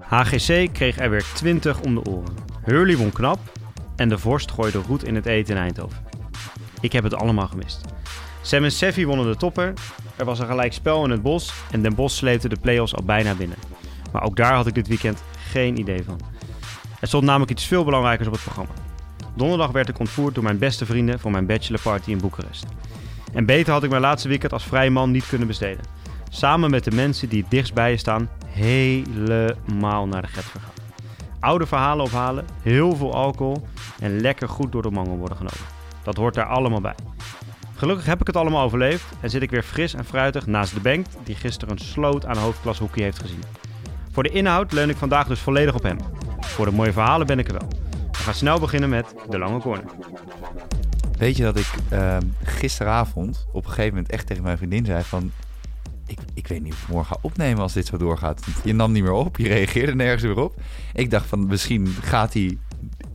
HGC kreeg er weer 20 om de oren. Hurley won knap en de vorst gooide roet in het eten in Eindhoven. Ik heb het allemaal gemist. Sam en Seffi wonnen de topper. Er was een gelijk spel in het bos en Den Bos sleepte de play-offs al bijna binnen. Maar ook daar had ik dit weekend geen idee van. Er stond namelijk iets veel belangrijkers op het programma. Donderdag werd ik ontvoerd door mijn beste vrienden voor mijn bachelorparty in Boekarest. En beter had ik mijn laatste weekend als vrije man niet kunnen besteden. Samen met de mensen die het dichtst bij je staan, helemaal naar de get vergaan. Oude verhalen ophalen, heel veel alcohol en lekker goed door de mangel worden genomen. Dat hoort daar allemaal bij. Gelukkig heb ik het allemaal overleefd en zit ik weer fris en fruitig naast de bank die gisteren een sloot aan hoofdklas hockey heeft gezien. Voor de inhoud leun ik vandaag dus volledig op hem. Voor de mooie verhalen ben ik er wel. We gaan snel beginnen met de lange corner. Weet je dat ik ehm, gisteravond op een gegeven moment echt tegen mijn vriendin zei van... Ik, ik weet niet of ik morgen ga opnemen als dit zo doorgaat. Je nam niet meer op, je reageerde nergens meer op. Ik dacht van misschien gaat hij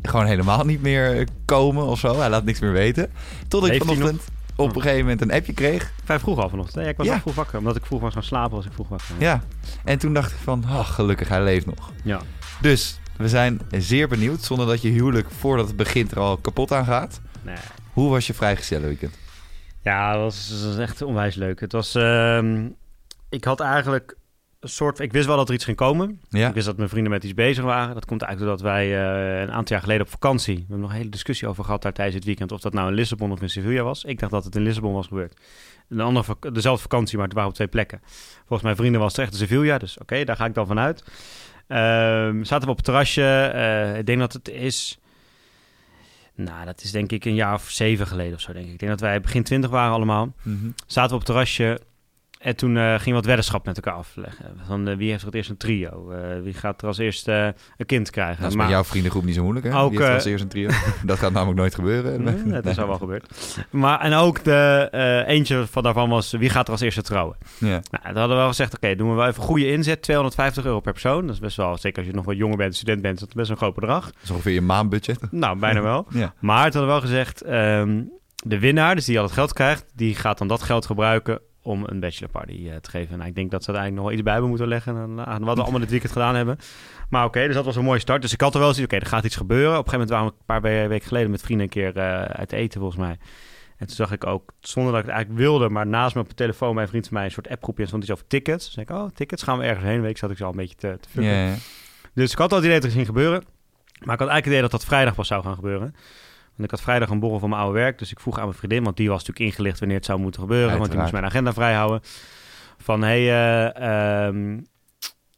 gewoon helemaal niet meer komen of zo. Hij laat niks meer weten. Tot ik vanochtend op een gegeven moment een appje kreeg. Vijf vroeg al vanochtend. hè? Ik was Ja. al vroeg wakker. Omdat ik vroeg was gaan slapen, was ik vroeg wakker. Ja. En toen dacht ik van, oh, gelukkig, hij leeft nog. Ja. Dus we zijn zeer benieuwd, zonder dat je huwelijk voordat het begint er al kapot aan gaat. Nee. Hoe was je vrijgestelde weekend? Ja, dat was, dat was echt onwijs leuk. Het was... ehm, ik had eigenlijk een soort... Ik wist wel dat er iets ging komen. Ja, Ik wist dat mijn vrienden met iets bezig waren. Dat komt eigenlijk doordat wij eh, een aantal jaar geleden op vakantie... We hebben nog een hele discussie over gehad daar tijdens het weekend... of dat nou in Lissabon of in Sevilla was. Ik dacht dat het in Lissabon was gebeurd. Een andere, dezelfde vakantie, maar het waren op twee plekken. Volgens mijn vrienden was het echt in Sevilla. Dus oké, daar ga ik dan vanuit. Ehm zaten we op het terrasje. eh, ik denk dat het is... Nou, dat is denk ik een jaar of zeven geleden of zo, denk ik. Ik denk dat wij begin twintig waren allemaal. Mhm. Zaten we op het terrasje en toen eh gingen we wat weddenschap met elkaar afleggen. Van eh, wie heeft er het eerst een trio? Eh, wie gaat er als eerste eh, een kind krijgen? Dat is met jouw vriendengroep niet zo moeilijk, hè? Ook, Die heeft eh, als eerst een trio. dat gaat namelijk nooit gebeuren. Nee, dat is al wel gebeurd. Maar, en ook de, eentje van daarvan was wie gaat er als eerste trouwen? Ja. Nou, dat hadden we wel gezegd, oké, doen we wel even goede inzet. 250 euro per persoon. Dat is best wel, zeker als je nog wat jonger bent, student bent, is dat best een groot bedrag. Dat is ongeveer je maandbudget. Nou, bijna wel. Ja. Maar het hadden we wel gezegd, ehm, de winnaar, dus die al het geld krijgt, die gaat dan dat geld gebruiken om een bachelorparty eh, te geven. Nou, ik denk dat ze er eigenlijk nog wel iets bij hebben moeten leggen aan, aan wat we allemaal dit weekend gedaan hebben. Maar oké, dus dat was een mooie start. Dus ik had er wel eens, oké, er gaat iets gebeuren. Op een gegeven moment waren we een paar we- weken geleden met vrienden een keer eh, uit eten, volgens mij. En toen zag ik ook, zonder dat ik het eigenlijk wilde, maar naast me op de telefoon, mijn vriend van mij, een soort appgroepje en stond iets over tickets. Dus ik, oh, tickets, gaan we ergens heen. Een week zat ik zo al een beetje te, te. Dus ik had al het idee dat ging gebeuren. Maar ik had eigenlijk het idee dat dat vrijdag pas zou gaan gebeuren. Want ik had vrijdag een borrel van mijn oude werk. Dus ik vroeg aan mijn vriendin, want die was natuurlijk ingelicht wanneer het zou moeten gebeuren. Want die moest mijn agenda vrijhouden. Van, hé, hey, eh, ehm,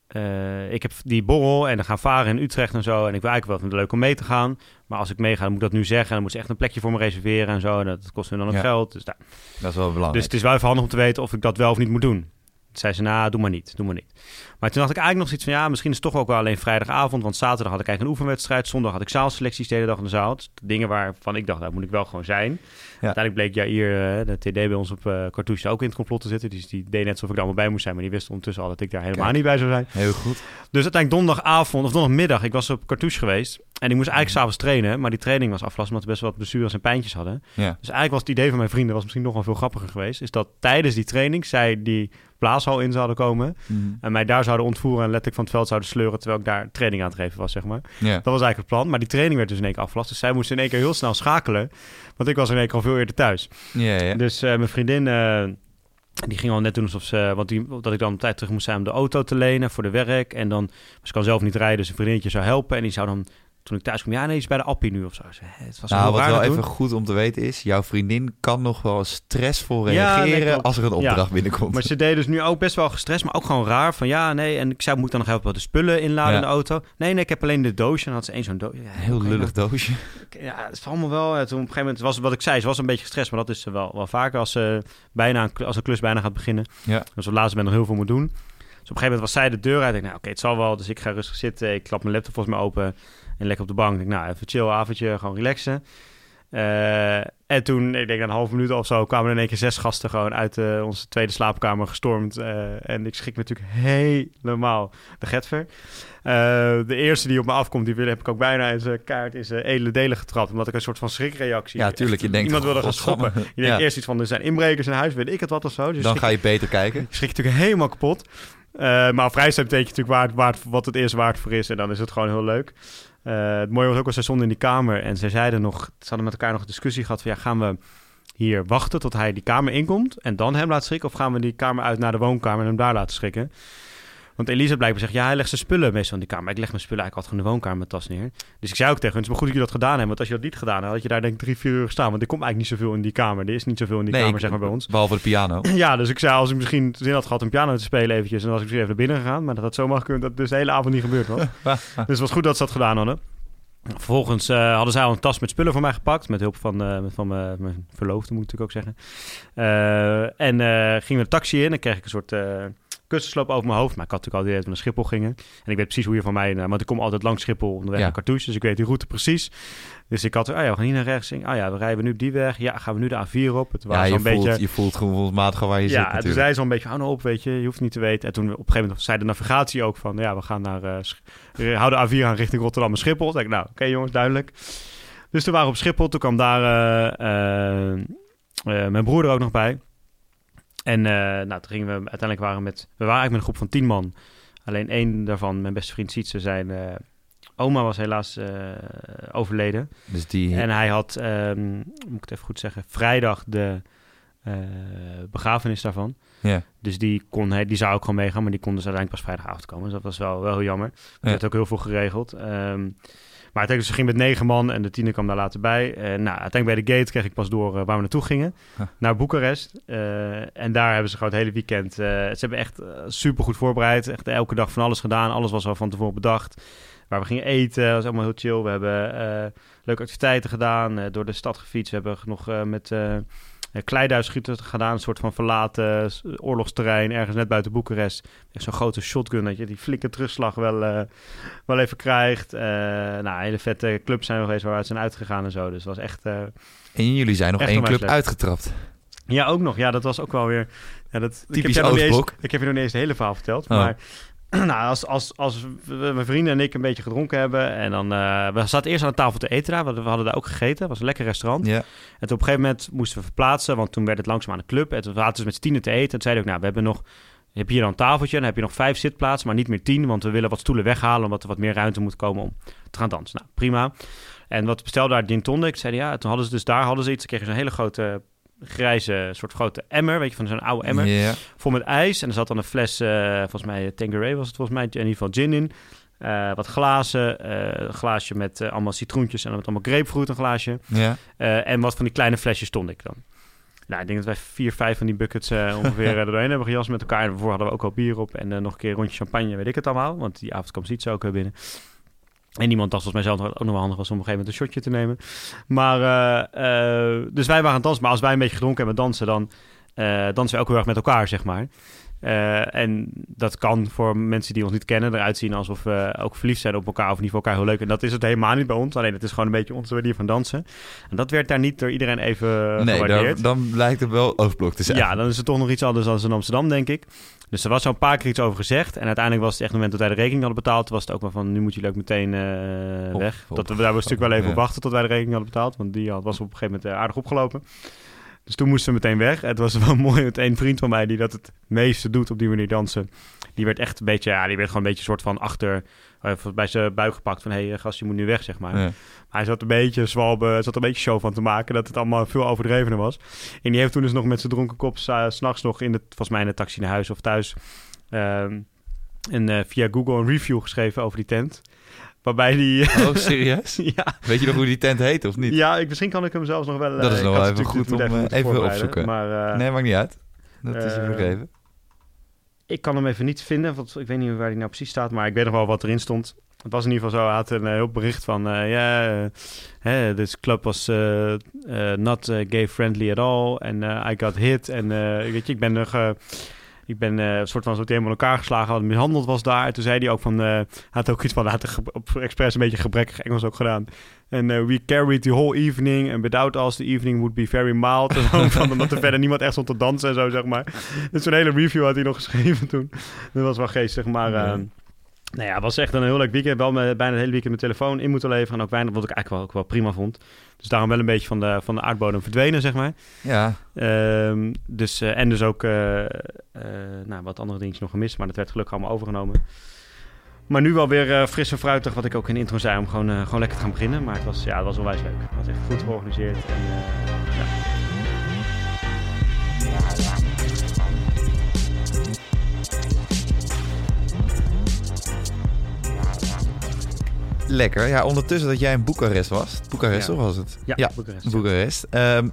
eh, ik heb die borrel en dan gaan varen in Utrecht en zo. En ik wil eigenlijk wel leuk om mee te gaan. Maar als ik meega, dan moet ik dat nu zeggen. En dan moet ze echt een plekje voor me reserveren en zo. En dat kost hun dan ook Ja. geld. Dus, nou, Dat is wel dus belangrijk. het is wel even handig om te weten of ik dat wel of niet moet doen. Zei ze, nou, doe maar niet, doe maar niet. Maar toen dacht ik eigenlijk nog zoiets van, ja, misschien is het toch ook wel alleen vrijdagavond. Want zaterdag had ik eigenlijk een oefenwedstrijd. Zondag had ik zaalselecties de hele dag in de zaal. Dus dingen waarvan ik dacht, daar moet ik wel gewoon zijn. Uiteindelijk bleek Jair, eh, de TD bij ons op uh, Cartouche, ook in het complot te zitten. Dus die deed net alsof ik er allemaal bij moest zijn. Maar die wist ondertussen al dat ik daar helemaal Kijk. niet bij zou zijn. Heel goed. Dus uiteindelijk donderdagavond of donderdagmiddag, ik was op Cartouche geweest. En ik moest eigenlijk Mhm. s'avonds trainen. Maar die training was afgelast omdat we best wel wat blessures en pijntjes hadden. Ja. Dus eigenlijk was het idee van mijn vrienden, was misschien nog wel veel grappiger geweest. Is dat tijdens die training zij die blaashal in zouden komen. Mhm. En mij daar zouden ontvoeren en letterlijk van het veld zouden sleuren. Terwijl ik daar training aan het geven was, zeg maar. Ja. Dat was eigenlijk het plan. Maar die training werd dus in één keer afgelast. Dus zij moesten in één keer heel snel schakelen. Want ik was in één keer al veel eerder thuis. Ja, ja. Dus eh, mijn vriendin, eh, die ging al net doen alsof ze... Want die, dat ik dan een tijd terug moest zijn om de auto te lenen voor de werk. En dan, ze kan zelf niet rijden, dus een vriendinnetje zou helpen. En die zou dan, toen ik thuis kwam, ja nee, is bij de Appie nu of zo. Het was Nou, wat wel even doen. goed om te weten is, jouw vriendin kan nog wel stressvol reageren als er een Ja. opdracht binnenkomt. Maar ze deed dus nu ook best wel gestrest, maar ook gewoon raar. Van ja, nee, en ik zei, moet dan nog helpen wat de spullen inladen Ja. in de auto? Nee, nee, ik heb alleen de doosje. En dan had ze één zo'n doosje. Heel lullig doosje. Ja, het is allemaal wel. Toen op een gegeven moment was wat ik zei, ze was een beetje gestrest, maar dat is ze wel, wel vaker als, ze bijna een, als een klus bijna gaat beginnen. Ja. Dus op laatste ben nog heel veel moet doen. Dus op een gegeven moment was zij de deur uit. Ik denk, nou oké, het zal wel. Dus ik ga rustig zitten. Ik klap mijn laptop volgens mij open en lekker op de bank. Ik denk, nou even chill avondje, gewoon relaxen. Eh, en En toen, ik denk een half minuut of zo, kwamen er in één keer zes gasten gewoon uit uh, onze tweede slaapkamer gestormd. Uh, en ik schrik natuurlijk helemaal de getver. De eerste die op me afkomt, die heb ik ook bijna in zijn kaart in zijn edele delen getrapt. Omdat ik een soort van schrikreactie... Ja, tuurlijk. Je denkt, iemand wilde gaan schoppen. Je denkt eerst iets van, er zijn inbrekers in huis, weet ik het wat of zo. Dus Dan ga je beter kijken. Je schrik natuurlijk helemaal kapot. maar vrij zijn betekent natuurlijk waar, waar, wat het eerst waard voor is. En dan is het gewoon heel leuk. Uh, het mooie was ook als zij stonden in die kamer en ze zeiden nog, ze hadden met elkaar nog een discussie gehad van ja, gaan we hier wachten tot hij die kamer inkomt en dan hem laten schrikken of gaan we die kamer uit naar de woonkamer en hem daar laten schrikken? Want Elisa blijkbaar zegt, ja, hij legt zijn spullen meestal in die kamer. Ik leg mijn spullen eigenlijk altijd in de woonkamer tas neer. Dus ik zei ook tegen hen, het is maar goed dat jullie dat gedaan hebben. Want als je dat niet gedaan had, had je daar denk ik drie, vier uur staan. Want er komt eigenlijk niet zoveel in die kamer. Er is niet zoveel in die kamer, zeg maar, bij ons. Behalve de piano. Ja, dus ik zei, als ik misschien zin had gehad om piano te spelen eventjes... dan was ik misschien even naar binnen gegaan. Maar dat had zomaar gekund dat dus de hele avond niet gebeurd was. dus het was goed dat ze dat gedaan hadden. Vervolgens uh, hadden zij al een tas met spullen voor mij gepakt. Met hulp van, uh, van mijn verloofde, moet ik ook zeggen. Uh, en gingen we de taxi in. Dan kreeg ik een soort kussensloop over mijn hoofd. Maar ik had natuurlijk al die dat we naar Schiphol gingen. En ik weet precies hoe je van mij... want ik kom altijd langs Schiphol onderweg ja. naar Cartouche. Dus ik weet die route precies. Dus ik had... Ah ja, we gaan hier naar rechts. Ah ja, we rijden nu op die weg. Ja, gaan we nu de A4 op. Het was ja, je, voelt, beetje, je voelt gevoelsmatig waar je ja, zit Ja, toen zei een beetje... Hou nou op, weet je. Je hoeft niet te weten. En toen op een gegeven moment zei de navigatie ook van... Ja, we gaan naar... Uh, houden A4 aan richting Rotterdam en Schiphol. Toen ik, nou, oké jongens, duidelijk. Dus toen waren we op Schiphol. Toen kwam daar uh, uh, mijn broer er ook nog bij. En nou, toen gingen we uiteindelijk waren met... We waren eigenlijk met een groep van tien man. Alleen één daarvan, mijn beste vriend Sietse, zijn oma was helaas overleden. Dus die... En hij had, um, moet ik het even goed zeggen, vrijdag de begrafenis daarvan. Ja. Dus die, kon, hij, die zou ook gewoon meegaan, maar die kon dus uiteindelijk pas vrijdagavond komen. Dus dat was wel, wel heel jammer. Er werd ook heel veel geregeld. Um, maar uiteindelijk ze ging met negen man en de tiende kwam daar later bij. En nou, uiteindelijk bij de gate kreeg ik pas door uh, waar we naartoe gingen. Huh. Naar Boekarest. Uh, en daar hebben ze gewoon het hele weekend... Uh, ze hebben echt super goed voorbereid. Echt elke dag van alles gedaan. Alles was al van tevoren bedacht. Waar we gingen eten, dat was allemaal heel chill. We hebben leuke activiteiten gedaan. door de stad gefietst. We hebben nog met kleiduisschieten gedaan. Een soort van verlaten oorlogsterrein ergens net buiten Boekarest. Echt zo'n grote shotgun dat je die flinke terugslag wel, uh, wel even krijgt. Uh, nou, hele vette clubs zijn we geweest waaruit zijn uitgegaan en zo. Dus het was echt... Uh, en jullie zijn nog één club uitgetrapt. Ja, ook nog. Ja, dat was ook wel weer... Ja, dat, Typisch ik heb, eens, ik heb je nog niet eens het hele verhaal verteld, oh. maar nou, als, als, als we, mijn vrienden en ik een beetje gedronken hebben en dan... Uh, we zaten eerst aan de tafel te eten daar, we, we hadden daar ook gegeten. Het was een lekker restaurant. Ja. En toen op een gegeven moment moesten we verplaatsen, want toen werd het langzaam aan de club. En toen zaten ze met z'n tienen te eten. En toen zeiden ook, nou, we hebben nog... Je hebt hier dan een tafeltje, dan heb je nog vijf zitplaatsen, maar niet meer tien, want we willen wat stoelen weghalen, omdat er wat meer ruimte moet komen om te gaan dansen. Nou, prima. En wat bestelde daar gin tonic? Zeiden ja, toen hadden ze dus daar hadden ze iets. Ze kregen zo'n hele grote grijze soort grote emmer, weet je, van zo'n oude emmer. Yeah. Vol met ijs. En er zat dan een fles, uh, volgens mij Tanqueray was het volgens mij, in ieder geval gin in. Uh, wat glazen, uh, een glaasje met allemaal citroentjes en met allemaal grapefruit, een glaasje. Yeah. en wat van die kleine flesjes stond ik dan. Nou, ik denk dat wij vier, vijf van die buckets ongeveer er doorheen hebben gejast met elkaar. En daarvoor hadden we ook al bier op en nog een keer een rondje champagne, weet ik het allemaal. Want die avond kwam Ziet ook binnen. En iemand dacht volgens mij zelf ook nog wel handig was om op een gegeven moment een shotje te nemen. Maar, uh, uh, dus wij waren aan dansen. Maar als wij een beetje gedronken hebben dansen, dan uh, dansen we ook heel erg met elkaar, zeg maar. En dat kan voor mensen die ons niet kennen eruit zien alsof we ook verliefd zijn op elkaar of niet voor elkaar heel leuk. En dat is het helemaal niet bij ons. Alleen het is gewoon een beetje onze manier van dansen. En dat werd daar niet door iedereen even nee, gewaardeerd. Dan, dan lijkt het wel Oostblok te zijn. Ja, dan is het toch nog iets anders dan in Amsterdam, denk ik. Dus er was zo een paar keer iets over gezegd. En uiteindelijk was het echt het moment dat wij de rekening hadden betaald. was het ook wel van, nu moet jullie ook meteen uh, weg. Op, dat we daar was natuurlijk wel even op wachten tot wij de rekening hadden betaald. Want die had, was op een gegeven moment uh, aardig opgelopen. Dus toen moesten we meteen weg. Het was wel mooi met één vriend van mij die dat het meeste doet op die manier dansen. Die werd echt een beetje, ja, die werd gewoon een beetje een soort van achter, uh, bij zijn buik gepakt van, hé hey, gast, je moet nu weg, zeg maar. Ja. Maar hij zat een beetje zwalben, zat een beetje show van te maken, dat het allemaal veel overdrevener was. En die heeft toen dus nog met zijn dronken kop uh, s'nachts nog in de, volgens mij in de taxi naar huis of thuis, um, en uh, via Google een review geschreven over die tent. Waarbij die... Oh, serieus? ja. Weet je nog hoe die tent heet of niet? Ja, ik, misschien kan ik hem zelfs nog wel... Dat is uh, nog wel even goed om even, even opzoeken. Maar, uh, nee, maakt niet uit. Dat is je vergeven. Ik kan hem even niet vinden, want ik weet niet waar hij nou precies staat. Maar ik weet nog wel wat erin stond. Het was in ieder geval zo, hij had een heel bericht van... Ja, yeah, uh, this club was not gay-friendly at all. En I got hit. En weet je, ik ben nog ik ben eh, een soort van zo helemaal in elkaar geslagen, want mishandeld was daar. En toen zei hij ook van, hij had ook iets van, had op expres een beetje gebrekkig Engels ook gedaan. En eh, we carried the whole evening and without us the evening would be very mild. Van, omdat er verder niemand echt stond te dansen en zo, zeg maar. Dus zo'n hele review had hij nog geschreven toen. Dat was wel geestig, maar... nou ja, het was echt een heel leuk weekend. Wel met, bijna het hele weekend mijn telefoon in moeten leveren. En ook weinig, wat ik eigenlijk wel, ook wel prima vond. Dus daarom wel een beetje van de, van de aardbodem verdwenen, zeg maar. Ja, Ehm, dus, eh, en dus ook eh, eh, nou, wat andere dingetjes nog gemist. Maar dat werd gelukkig allemaal overgenomen. Maar nu wel weer fris en fruitig, wat ik ook in de intro zei, om gewoon, gewoon lekker te gaan beginnen. Maar het was, ja, het was onwijs leuk. Het was echt goed georganiseerd. En, ja. Lekker. Ja, ondertussen dat jij in Boekarest was. Boekarest, Ja. toch was het? Ja, ja Boekarest. Boekarest. Ehm,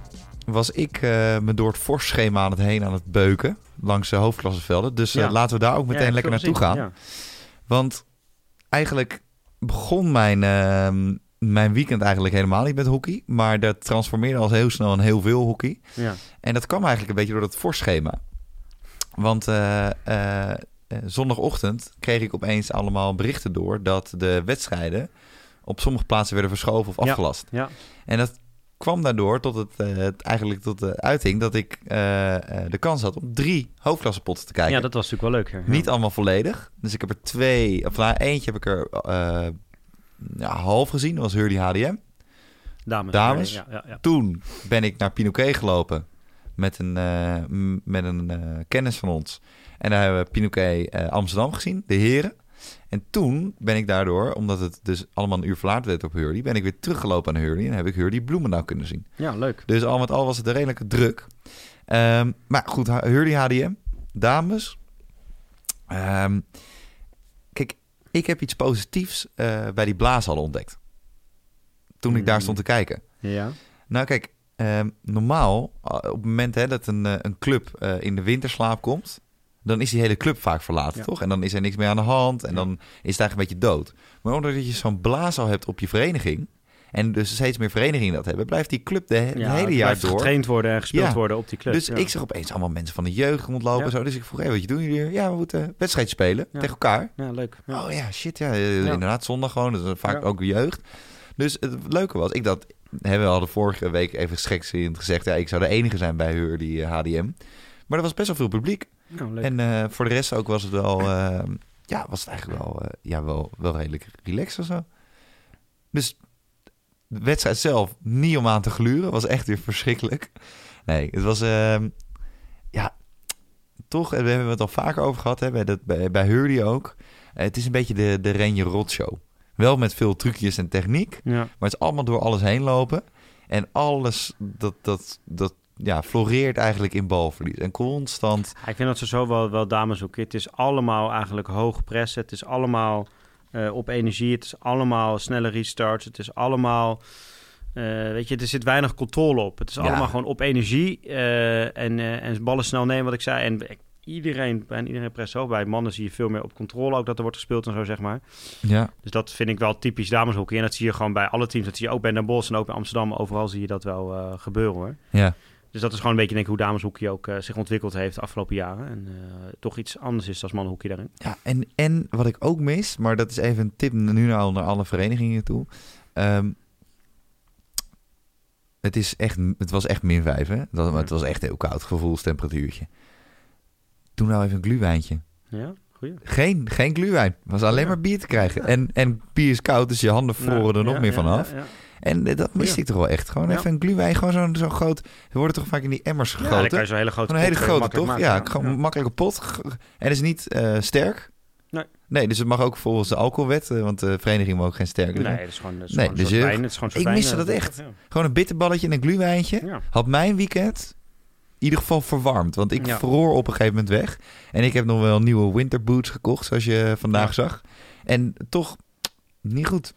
was ik eh, me door het forschema aan het heen aan het beuken. Langs de hoofdklassenvelden. Dus eh, laten we daar ook meteen lekker naartoe gaan. Want eigenlijk begon mijn, ehm, mijn weekend eigenlijk helemaal niet met hockey. Maar dat transformeerde al heel snel in heel veel hockey. En dat kwam eigenlijk een beetje door dat voorschema. Want eh, zondagochtend kreeg ik opeens allemaal berichten door dat de wedstrijden op sommige plaatsen werden verschoven of afgelast. Ja. En dat kwam daardoor tot het, eh, eigenlijk tot de uiting dat ik eh, eh, de kans had om drie hoofdklassepotten te kijken. ja, dat was natuurlijk wel leuk. Niet allemaal volledig. Dus ik heb er twee, of nou, eentje heb ik er eh, ja, half gezien. Dat was Hurley HDM. Dames. Dames. Ja, ja. Toen ben ik naar Pinoquet gelopen met een, eh, met een eh, kennis van ons. En daar hebben we Pinoquet eh, Amsterdam gezien, de heren. En toen ben ik daardoor, omdat het dus allemaal een uur verlaten werd op Hurley, ben ik weer teruggelopen aan Hurley en heb ik Hurley Bloemendaal kunnen zien. ja, leuk. Dus al met al was het een redelijke druk. Ehm, maar goed, Hurley HDM, dames. Ehm, kijk, ik heb iets positiefs eh, bij die blaashal ontdekt. Toen ik daar Mm. stond te kijken. Ja. Nou kijk, ehm, normaal uh, op het moment hè, dat een, eh, een club eh, in de winterslaap komt... dan is die hele club vaak verlaten, Ja. toch? En dan is er niks meer aan de hand en Ja. dan is het eigenlijk een beetje dood. Maar omdat je zo'n blaashal hebt op je vereniging... en dus steeds meer verenigingen dat hebben... blijft die club de, he- het Ja, hele jaar door... getraind worden en gespeeld worden op die club. Dus ik zag opeens allemaal mensen van de jeugd rondlopen. En Zo. Dus ik vroeg, hey, wat doen jullie hier? Ja, we moeten wedstrijd spelen tegen elkaar. Ja, leuk. Oh ja, shit, ja, eh, inderdaad, zondag gewoon. Dat is vaak ook jeugd. Dus het leuke was, ik dat... Hè, we hadden vorige week even gekscherend gezegd... ja, ik zou de enige zijn bij Heur, die eh, HDM. Maar er was best wel veel publiek. Nou, leuk. En eh, voor de rest ook was het wel... eh, ja, was het eigenlijk wel, eh, ja, wel, wel redelijk relaxed of zo. Dus de wedstrijd zelf niet om aan te gluren. Was echt weer verschrikkelijk. Nee, het was... ehm, ja, toch, we hebben het al vaker over gehad, hè, bij, dat, bij, bij Hurley ook. Het is een beetje de, de Renje Rot show. Wel met veel trucjes en techniek, ja. maar het is allemaal door alles heen lopen. En alles, dat, dat, dat ja, floreert eigenlijk in balverlies. En constant, Ja, Ik vind dat ze zo wel, wel dames. Het is allemaal eigenlijk hoog pressen. Het is allemaal eh, op energie. Het is allemaal snelle restarts. Het is allemaal... eh, weet je, er zit weinig controle op. Het is Ja. allemaal gewoon op energie. eh, en, en ballen snel nemen, wat ik zei. En iedereen, bijna iedereen press zo. Bij mannen zie je veel meer op controle ook dat er wordt gespeeld en zo, zeg maar. ja, Dus dat vind ik wel typisch dameshockey. En dat zie je gewoon bij alle teams. Dat zie je ook bij Den Bosch en ook bij Amsterdam. Overal zie je dat wel gebeuren, hoor. ja. Dus dat is gewoon een beetje denk ik, hoe dameshockey ook eh, zich ontwikkeld heeft de afgelopen jaren. En eh, toch iets anders is dan mannenhockey daarin. Ja, en, en wat ik ook mis, maar dat is even een tip nu al naar alle verenigingen toe. Ehm, het, is echt, het was echt min 5, hè? Het was, het was echt heel koud, gevoelstemperatuurtje. Doe nou even een gluwijntje. Ja, goeie. Geen, geen gluwijn. Het was alleen Ja. maar bier te krijgen. En, en bier is koud, dus je handen vroren er nog meer van ja, af. Ja, En eh, dat miste Ja. ik toch wel echt. Gewoon Ja. even een gluwijn, gewoon zo'n zo groot. Er worden toch vaak in die emmers Ja, gegoten. dan kan je zo'n hele grote een hele pot, grote, toch? Ja, gewoon makkelijke pot. En is niet eh, sterk. Nee. Nee, dus het mag ook volgens de alcoholwet, eh, want de vereniging mag ook geen sterke Nee, dat is gewoon, dat is Nee, gewoon dus je- wijn. Is gewoon ik miste dat echt. Ja. Gewoon een bitterballetje en een gluwijntje. Ja. Had mijn weekend in ieder geval verwarmd. Want ik Ja. vroor op een gegeven moment weg. En ik heb nog wel nieuwe winterboots gekocht, zoals je vandaag Ja. zag. En toch niet goed.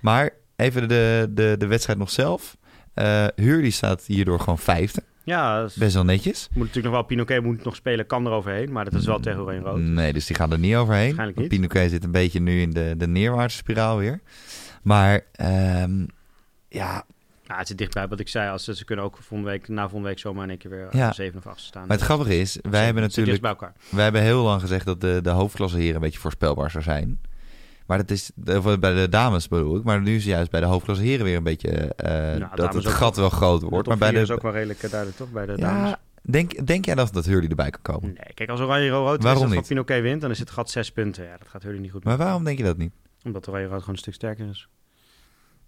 Maar even de, de, de wedstrijd nog zelf. Eh Hurley staat hierdoor gewoon vijfde. Ja, is- Best wel netjes. moet natuurlijk nog wel Pinoquet moet nog spelen, kan er overheen. Maar dat is wel tegen Oranje Rood. Nee, dus die gaan er niet overheen. Waarschijnlijk niet. Pinoquet zit een beetje nu in de, de neerwaartse spiraal weer. Maar ehm, ja, Nou, het zit dichtbij wat ik zei. Als ze, ze kunnen ook volgende week, na volgende week zomaar in één keer weer Ja. ja. 7 of 8 staan. Maar het grappige is, wij hebben natuurlijk... dicht bij elkaar. Wij hebben heel lang gezegd dat de, de hoofdklasse hier een beetje voorspelbaar zou zijn. Maar dat is of bij de dames bedoel ik. Maar nu is juist bij de hoofdklasse heren weer een beetje eh, dat dames het gat wel groot wordt. Maar bij de, is ook wel redelijk eh, duidelijk, toch? Bij de dames. denk, denk jij dat, dat Hurley erbij kan komen? Nee, kijk, als Oranje Rood Waarom is, van Pinoquet wint, dan is het gat 6 punten. Ja, dat gaat Hurley niet goed Maar waarom denk je dat niet? Omdat Oranje Rood gewoon een stuk sterker is.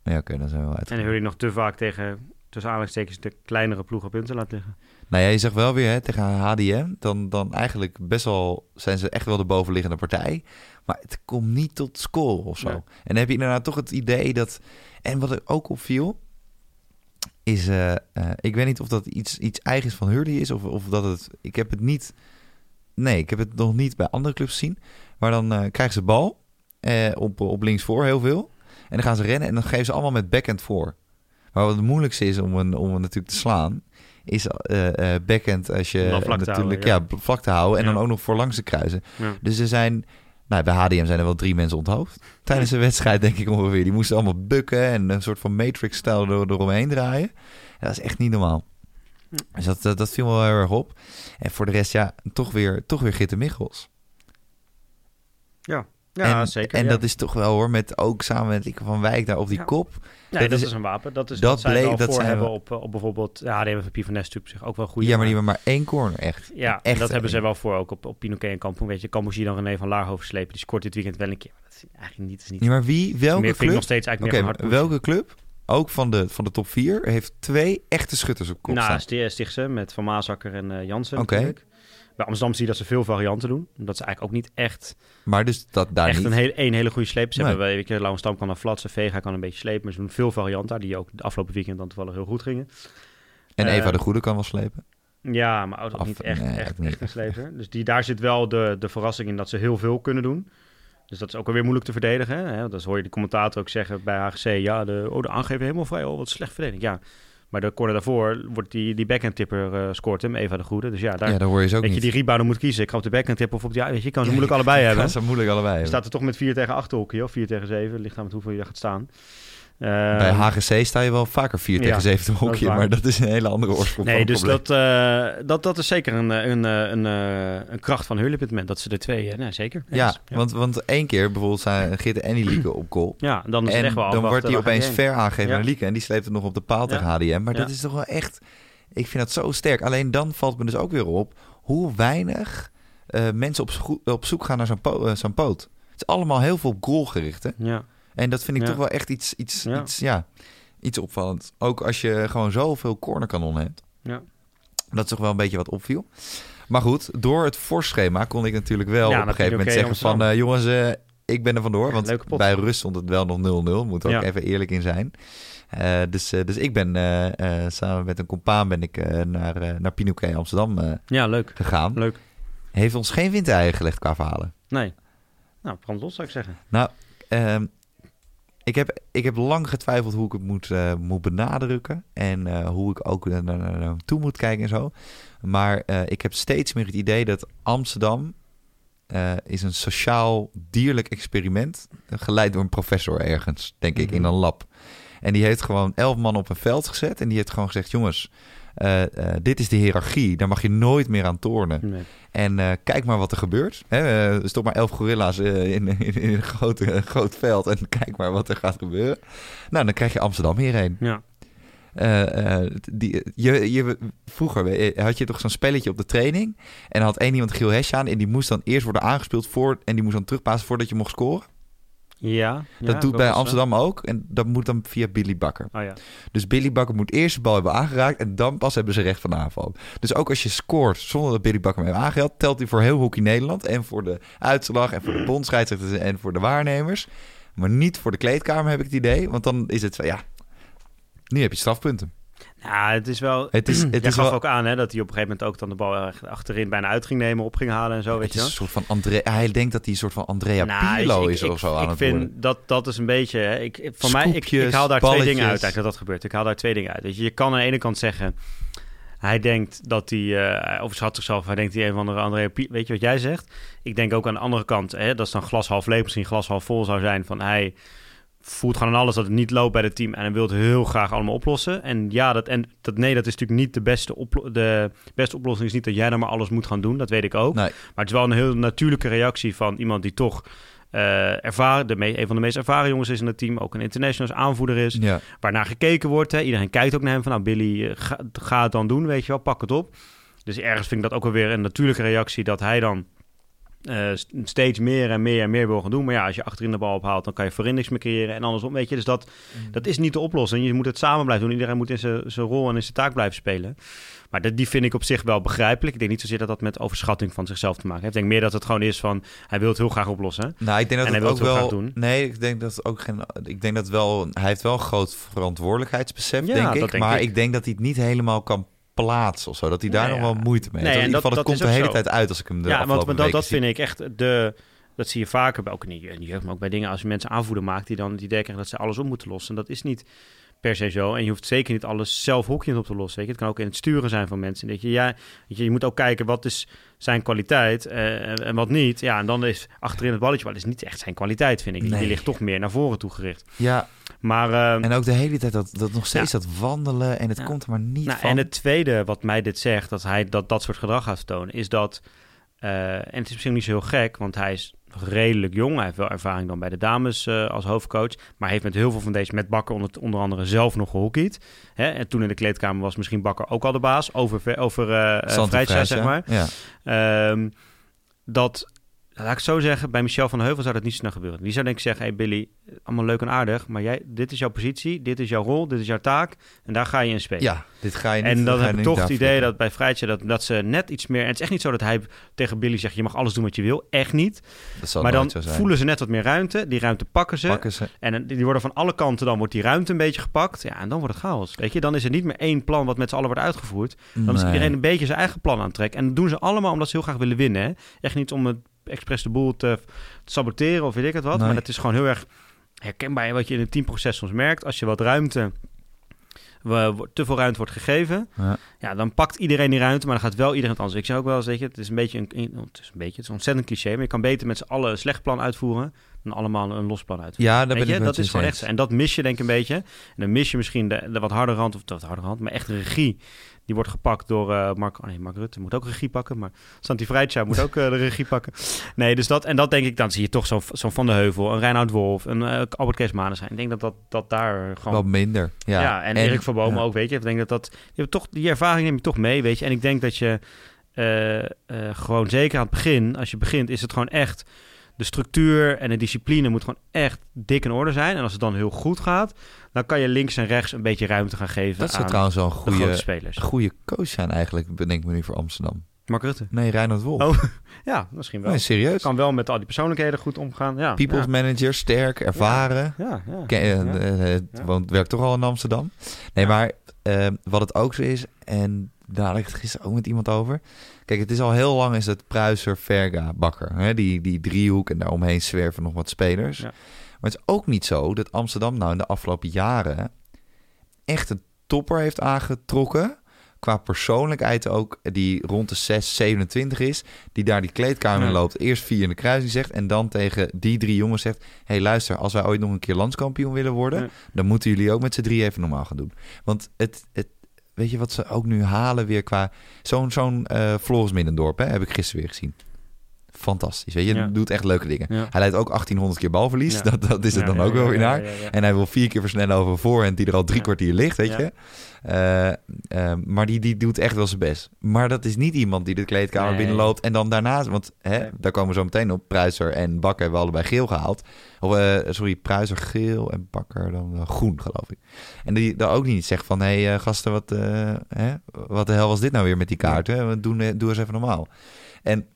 Ja, oké, dan zijn we wel uit. En Hurley nog te vaak tegen, tussen aanhalingstekens, de kleinere ploegen punten laat liggen. Nou ja, je zegt wel weer hè, tegen HDM, dan, dan eigenlijk best wel zijn ze echt wel de bovenliggende partij. Maar het komt niet tot score of zo. Nee. En dan heb je inderdaad toch het idee dat... En wat er ook opviel, is... eh, eh, ik weet niet of dat iets, iets eigens van Hurley is of, of dat het... Ik heb het niet... Nee, ik heb het nog niet bij andere clubs gezien. Maar dan eh, krijgen ze bal op, op links voor, heel veel. En dan gaan ze rennen en dan geven ze allemaal met backhand voor. Maar wat het moeilijkste is om een, om een natuurlijk te slaan, is eh backhand als je vlak natuurlijk houden, ja. vlak te houden en Ja. dan ook nog voor langs te kruisen. Ja. Dus er zijn, nou, bij HDM zijn er wel drie mensen onthoofd tijdens de wedstrijd, denk ik ongeveer. Die moesten allemaal bukken en een soort van Matrix-stijl er, eromheen draaien. Dat is echt niet normaal. Dus dat, dat, dat viel me wel heel erg op. En voor de rest, ja, toch weer, toch weer Gitte Michels. Ja, ja en, zeker. En ja. dat is toch wel hoor, met ook samen met Lieke van Wijk daar op die Ja. kop. Nee, dat dat, is- is, een wapen. Dat is dat bleek- wel dat voor hebben we- op, op bijvoorbeeld... Ja, die hebben Pier van Nest zich ook wel goed. ja, maar die hebben maar één corner, echt. Ja, echt dat hebben ze wel voor ook op, op Pinoquet en Kampong. Weet je, Kampong zie je dan René van Laarhoven slepen. Die scoort dit weekend wel een keer. Maar dat is eigenlijk niet... Is niet Ja, maar wie, welke meer, club? nog steeds eigenlijk welke club, ook van de, van de top 4, heeft twee echte schutters op kop Nou, staan? Sti- Stichtse met Van Maasakker en eh, Jansen Oké. natuurlijk. Bij Amsterdam zie je dat ze veel varianten doen. Dat ze eigenlijk ook niet echt, Maar dus dat daar echt niet. een, hele, een hele goede sleep. Nee. hebben, weet je, Stam kan dan flatsen, Vega kan een beetje slepen. Maar ze doen veel varianten, die ook de afgelopen weekend dan toevallig heel goed gingen. en eh, Eva de Goede kan wel slepen. Ja, maar ook niet echt, nee, echt, niet. echt een sleper. Dus die, daar zit wel de, de verrassing in dat ze heel veel kunnen doen. Dus dat is ook alweer moeilijk te verdedigen. Hè? Dat hoor je de commentator ook zeggen bij HGC. Ja, de, oh, de aangeven helemaal vrij. Oh, wat slecht verdedigd. Ja, maar de corner daarvoor wordt die, die backhand tipper eh, scoort hem, Eva de Goede. Dus ja, daar, ja, daar hoor je ze ook weet je, die rebounder moet kiezen. Ik ga op de backhand tippen of op die... Weet je, je kan ze moeilijk allebei kan hebben. ze moeilijk allebei hebben. staat er toch met 4 tegen 8 hockey, of 4 tegen 7. Ligt aan met hoeveel je daar gaat staan. Bij HGC sta je wel vaker 4 Ja, tegen 7 te is hockey, waar. maar dat is een hele andere oorsprong Nee, dus probleem. dat, eh, dat, dat is zeker een, eh, een, eh, een, een kracht van dit moment. Dat ze de twee, nee, zeker. Ja, Eens. Want, want één keer bijvoorbeeld zijn Gitte en die Lieke op goal. Ja, dan is En echt wel dan wordt hij opeens ver aangegeven Ja. aan Lieke. En die sleept het nog op de paal Ja. tegen HDM. Maar Ja. dat is toch wel echt... Ik vind dat zo sterk. Alleen dan valt me dus ook weer op hoe weinig mensen op, op zoek gaan naar zo'n po- zo'n poot. Het is allemaal heel veel goalgericht, hè? Ja, En dat vind ik Ja. toch wel echt iets, iets, Ja. iets, ja, iets opvallend. Ook als je gewoon zoveel cornerkanon hebt. ja. Dat is toch wel een beetje wat opviel. Maar goed, door het voorschema kon ik natuurlijk wel Ja, op een gegeven moment zeggen van... eh, jongens, eh, ik ben er vandoor. Want pot. bij rust stond het wel nog 0-0. Moet er ook even eerlijk in zijn. Eh, dus, dus ik ben samen met een compaan ben ik naar, naar Pinoquet Amsterdam ja, leuk. gegaan. Leuk. Heeft ons geen windeieren gelegd qua verhalen. Nee. Nou, brand los zou ik zeggen. Nou, ehm, ik, heb, ik heb lang getwijfeld hoe ik het moet, eh, moet benadrukken. En eh, hoe ik ook naar, naar, toe moet kijken en zo. Maar eh, ik heb steeds meer het idee dat Amsterdam is een sociaal-dierlijk experiment. eh, Geleid door een professor ergens, denk ik, in Mhm. een lab. En die heeft gewoon elf man op een veld gezet. En die heeft gewoon gezegd: jongens, eh, eh, dit is de hiërarchie. Daar mag je nooit meer aan tornen. Nee. En eh, kijk maar wat er gebeurt. Hè, er stop maar elf gorilla's in, in, in een groot, groot veld. En kijk maar wat er gaat gebeuren. Nou, dan krijg je Amsterdam hierheen. Ja. Die, je, je, vroeger had je toch zo'n spelletje op de training. En dan had één iemand Giel Hesje aan. En die moest dan eerst worden aangespeeld. Voor, en die moest dan terugpassen voordat je mocht scoren. Ja. dat doet bij Amsterdam ook. En dat moet dan via Billy Bakker. Oh ja. Dus Billy Bakker moet eerst de bal hebben aangeraakt en dan pas hebben ze recht van aanval. Dus ook als je scoort zonder dat Billy Bakker hem heeft aangehaald, telt hij voor heel Hockey Nederland en voor de uitslag en voor de bondscheidsrechters en voor de waarnemers. Maar niet voor de kleedkamer heb ik het idee, want dan is het zo, ja, nu heb je strafpunten. Ja, het is wel... Het is, het Jij is gaf wel, ook aan hè, dat hij op een gegeven moment ook dan de bal achterin bijna uit ging nemen, op ging halen en zo, weet het je is een soort van André, hij denkt dat hij een soort van Andrea Nou, Pirlo ik- is ik, of zo aan ik het vind worden. dat dat is een beetje. hè, Ik, voor mij, ik, ik haal daar twee dingen uit eigenlijk dat dat gebeurt. Ik haal daar twee dingen uit. Weet je, je kan aan de ene kant zeggen. Hij denkt dat hij, eh hij overschat zichzelf. Hij denkt hij een van de andere. Weet je wat jij zegt? Ik denk ook aan de andere kant. Hè, dat is dan glas half leeg, misschien glas half vol zou zijn. Van hij voelt gewoon aan alles dat het niet loopt bij het team en hij wil het heel graag allemaal oplossen. En ja, dat, en dat, nee, dat is natuurlijk niet de beste, oplo de beste oplossing. Is niet dat jij dan maar alles moet gaan doen, dat weet ik ook. Nee. Maar het is wel een heel natuurlijke reactie van iemand die toch eh ervaren, de me- een van de meest ervaren jongens is in het team, ook een internationals aanvoerder is, Ja. waarnaar gekeken wordt. Hè. Iedereen kijkt ook naar hem van, nou Billy, eh, ga, ga het dan doen, weet je wel, pak het op. Dus ergens vind ik dat ook wel weer een natuurlijke reactie dat hij dan eh, st- steeds meer en meer en meer wil gaan doen. Maar ja, als je achterin de bal ophaalt, dan kan je voorin niks meer creëren en andersom, weet je. Dus dat, dat is niet de oplossing. Je moet het samen blijven doen. Iedereen moet in zijn zijn rol en in zijn taak blijven spelen. Maar dat, die vind ik op zich wel begrijpelijk. Ik denk niet zozeer dat dat met overschatting van zichzelf te maken heeft. Ik denk meer dat het gewoon is van, hij wil het heel graag oplossen. Nou, ik denk dat het ook wel. doen. Nee, ik denk dat het ook geen. Ik denk dat wel. Hij heeft wel een groot verantwoordelijkheidsbesef, Ja, denk ik. denk maar ik. ik. denk dat hij het niet helemaal kan plaatsen of zo. Dat hij daar Nee, nog wel moeite mee heeft. en in ieder dat- geval, dat, dat komt de hele zo. tijd uit als ik hem de ja, want, dat, dat zie. vind ik echt de... Dat zie je vaker, bij, ook in de jeugd, maar ook bij dingen als je mensen aanvoeden maakt... die dan die denken dat ze alles op moeten lossen. Dat is niet per se zo. En je hoeft zeker niet alles zelf hokjes op te lossen. Het kan ook in het sturen zijn van mensen. Dat je, ja, weet je, je moet ook kijken wat is zijn kwaliteit eh, en- wat niet. Ja, en dan is achterin het balletje, wel is niet echt zijn kwaliteit, vind ik. Die Nee. ligt toch meer naar voren toe gericht. Ja, Maar, ehm, en ook de hele tijd dat, dat nog steeds dat wandelen en het Ja. komt er maar niet nou, van. en het tweede wat mij dit zegt, dat hij dat, dat soort gedrag gaat tonen, is dat... eh, en het is misschien niet zo heel gek, want hij is redelijk jong. Hij heeft wel ervaring dan bij de dames eh, als hoofdcoach. Maar heeft met heel veel van deze, met Bakker onder, onder andere zelf nog gehockeyd. Hè? En toen in de kleedkamer was misschien Bakker ook al de baas over, over Vrijtja, zeg maar. Ja. Ehm, dat, laat ik zo zeggen, bij Michel van Heuvel zou dat niet snel gebeuren. Die zou denk ik zeggen, hey Billy, allemaal leuk en aardig, maar jij, dit is jouw positie, dit is jouw rol, dit is jouw taak en daar ga je in spelen. ja, dit ga je niet En dan heb ik toch het idee dat bij Vrijtje dat, dat ze net iets meer... En het is echt niet zo dat hij tegen Billy zegt... je mag alles doen wat je wil. Echt niet. Dat zal maar dan voelen ze net wat meer ruimte. Die ruimte pakken ze. Pakken ze. En eh, die worden van alle kanten... dan wordt die ruimte een beetje gepakt. Ja, en dan wordt het chaos. Weet je, dan is er niet meer één plan... wat met z'n allen wordt uitgevoerd. Dan is Nee. iedereen een beetje zijn eigen plan aan het trekken. En dat doen ze allemaal omdat ze heel graag willen winnen. Hè? Echt niet om het expres de boel te, te saboteren of weet ik het wat. Nee. Maar het is gewoon heel erg herkenbaar wat je in het teamproces soms merkt. Als je wat ruimte, te veel ruimte wordt gegeven, Ja. ja, dan pakt iedereen die ruimte, maar dan gaat wel iedereen het anders. Ik zeg ook wel eens, weet je, het is een beetje een, het is een beetje, het is ontzettend cliché, maar je kan beter met z'n allen een slecht plan uitvoeren dan allemaal een los plan uitvoeren. Ja, daar Weet ben je, ik dat is gewoon echt. En dat mis je denk ik een beetje. En dan mis je misschien de, de wat harde rand, of de wat harde rand, maar echt regie. Die wordt gepakt door eh, Mark, oh nee, Mark Rutte moet ook regie pakken, maar Santi Vrijtja moet ook eh, de regie pakken. Nee, dus dat, en dat denk ik, dan zie je toch zo'n zo'n Van de Heuvel, een Reinhard Wolf, een eh, Albert Kees Manen zijn. Ik denk dat dat, dat daar gewoon... Wel minder. Ja, Ja, en, Erik van Bomen ja. ook, weet je. Ik denk dat dat... Je hebt toch, die ervaring neem je toch mee, weet je. En ik denk dat je gewoon zeker aan het begin, als je begint, is het gewoon echt... De structuur en de discipline moet gewoon echt dik in orde zijn. En als het dan heel goed gaat, dan kan je links en rechts een beetje ruimte gaan geven Dat zou aan trouwens wel een goede, spelers. goede coach zijn eigenlijk, bedenk me nu voor Amsterdam. Mark Rutte. Nee, Reinhard Wolf. Oh, Ja, misschien wel. nee, serieus. Kan wel met al die persoonlijkheden goed omgaan. Ja, People's ja. manager, sterk, ervaren. Ja, ja. Eh, Ja. eh, eh, Ja. woont, werkt toch al in Amsterdam. Nee, maar eh, wat het ook zo is, en daar had ik het gisteren ook met iemand over. Kijk, het is al heel lang is het Pruiser, Verga, Bakker. Hè? Die, die driehoek en daaromheen zwerven nog wat spelers. Maar het is ook niet zo dat Amsterdam nou in de afgelopen jaren echt een topper heeft aangetrokken. Qua persoonlijkheid ook, die rond de 6, 27 is. Die daar die kleedkamer in Ja. loopt. Eerst vier in de kruising zegt. En dan tegen die drie jongens zegt... Hé hey, luister, als wij ooit nog een keer landskampioen willen worden... Ja. dan moeten jullie ook met z'n drie even normaal gaan doen. Want het, het, weet je wat ze ook nu halen weer qua... Zo'n zo'n eh Floris Middendorp, hè, heb ik gisteren weer gezien. Fantastisch, weet je. Ja. Doet echt leuke dingen. Ja. Hij leidt ook 1800 keer balverlies. Ja. Dat, dat is het dan ook wel weer naar. En hij wil vier keer versnellen over een voorhand die er al drie kwartier ligt, weet je. Eh, eh, maar die, die doet echt wel zijn best. Maar dat is niet iemand die de kleedkamer Nee. binnenloopt en dan daarnaast... Want hè, daar komen we zo meteen op. Pruiser en Bakker hebben we allebei geel gehaald. Of, eh, sorry, Pruiser geel en Bakker dan groen, geloof ik. En die daar ook niet zegt van... Hé hey, gasten, wat, hè, wat de hel was dit nou weer met die kaarten? Doe, doe eens even normaal. En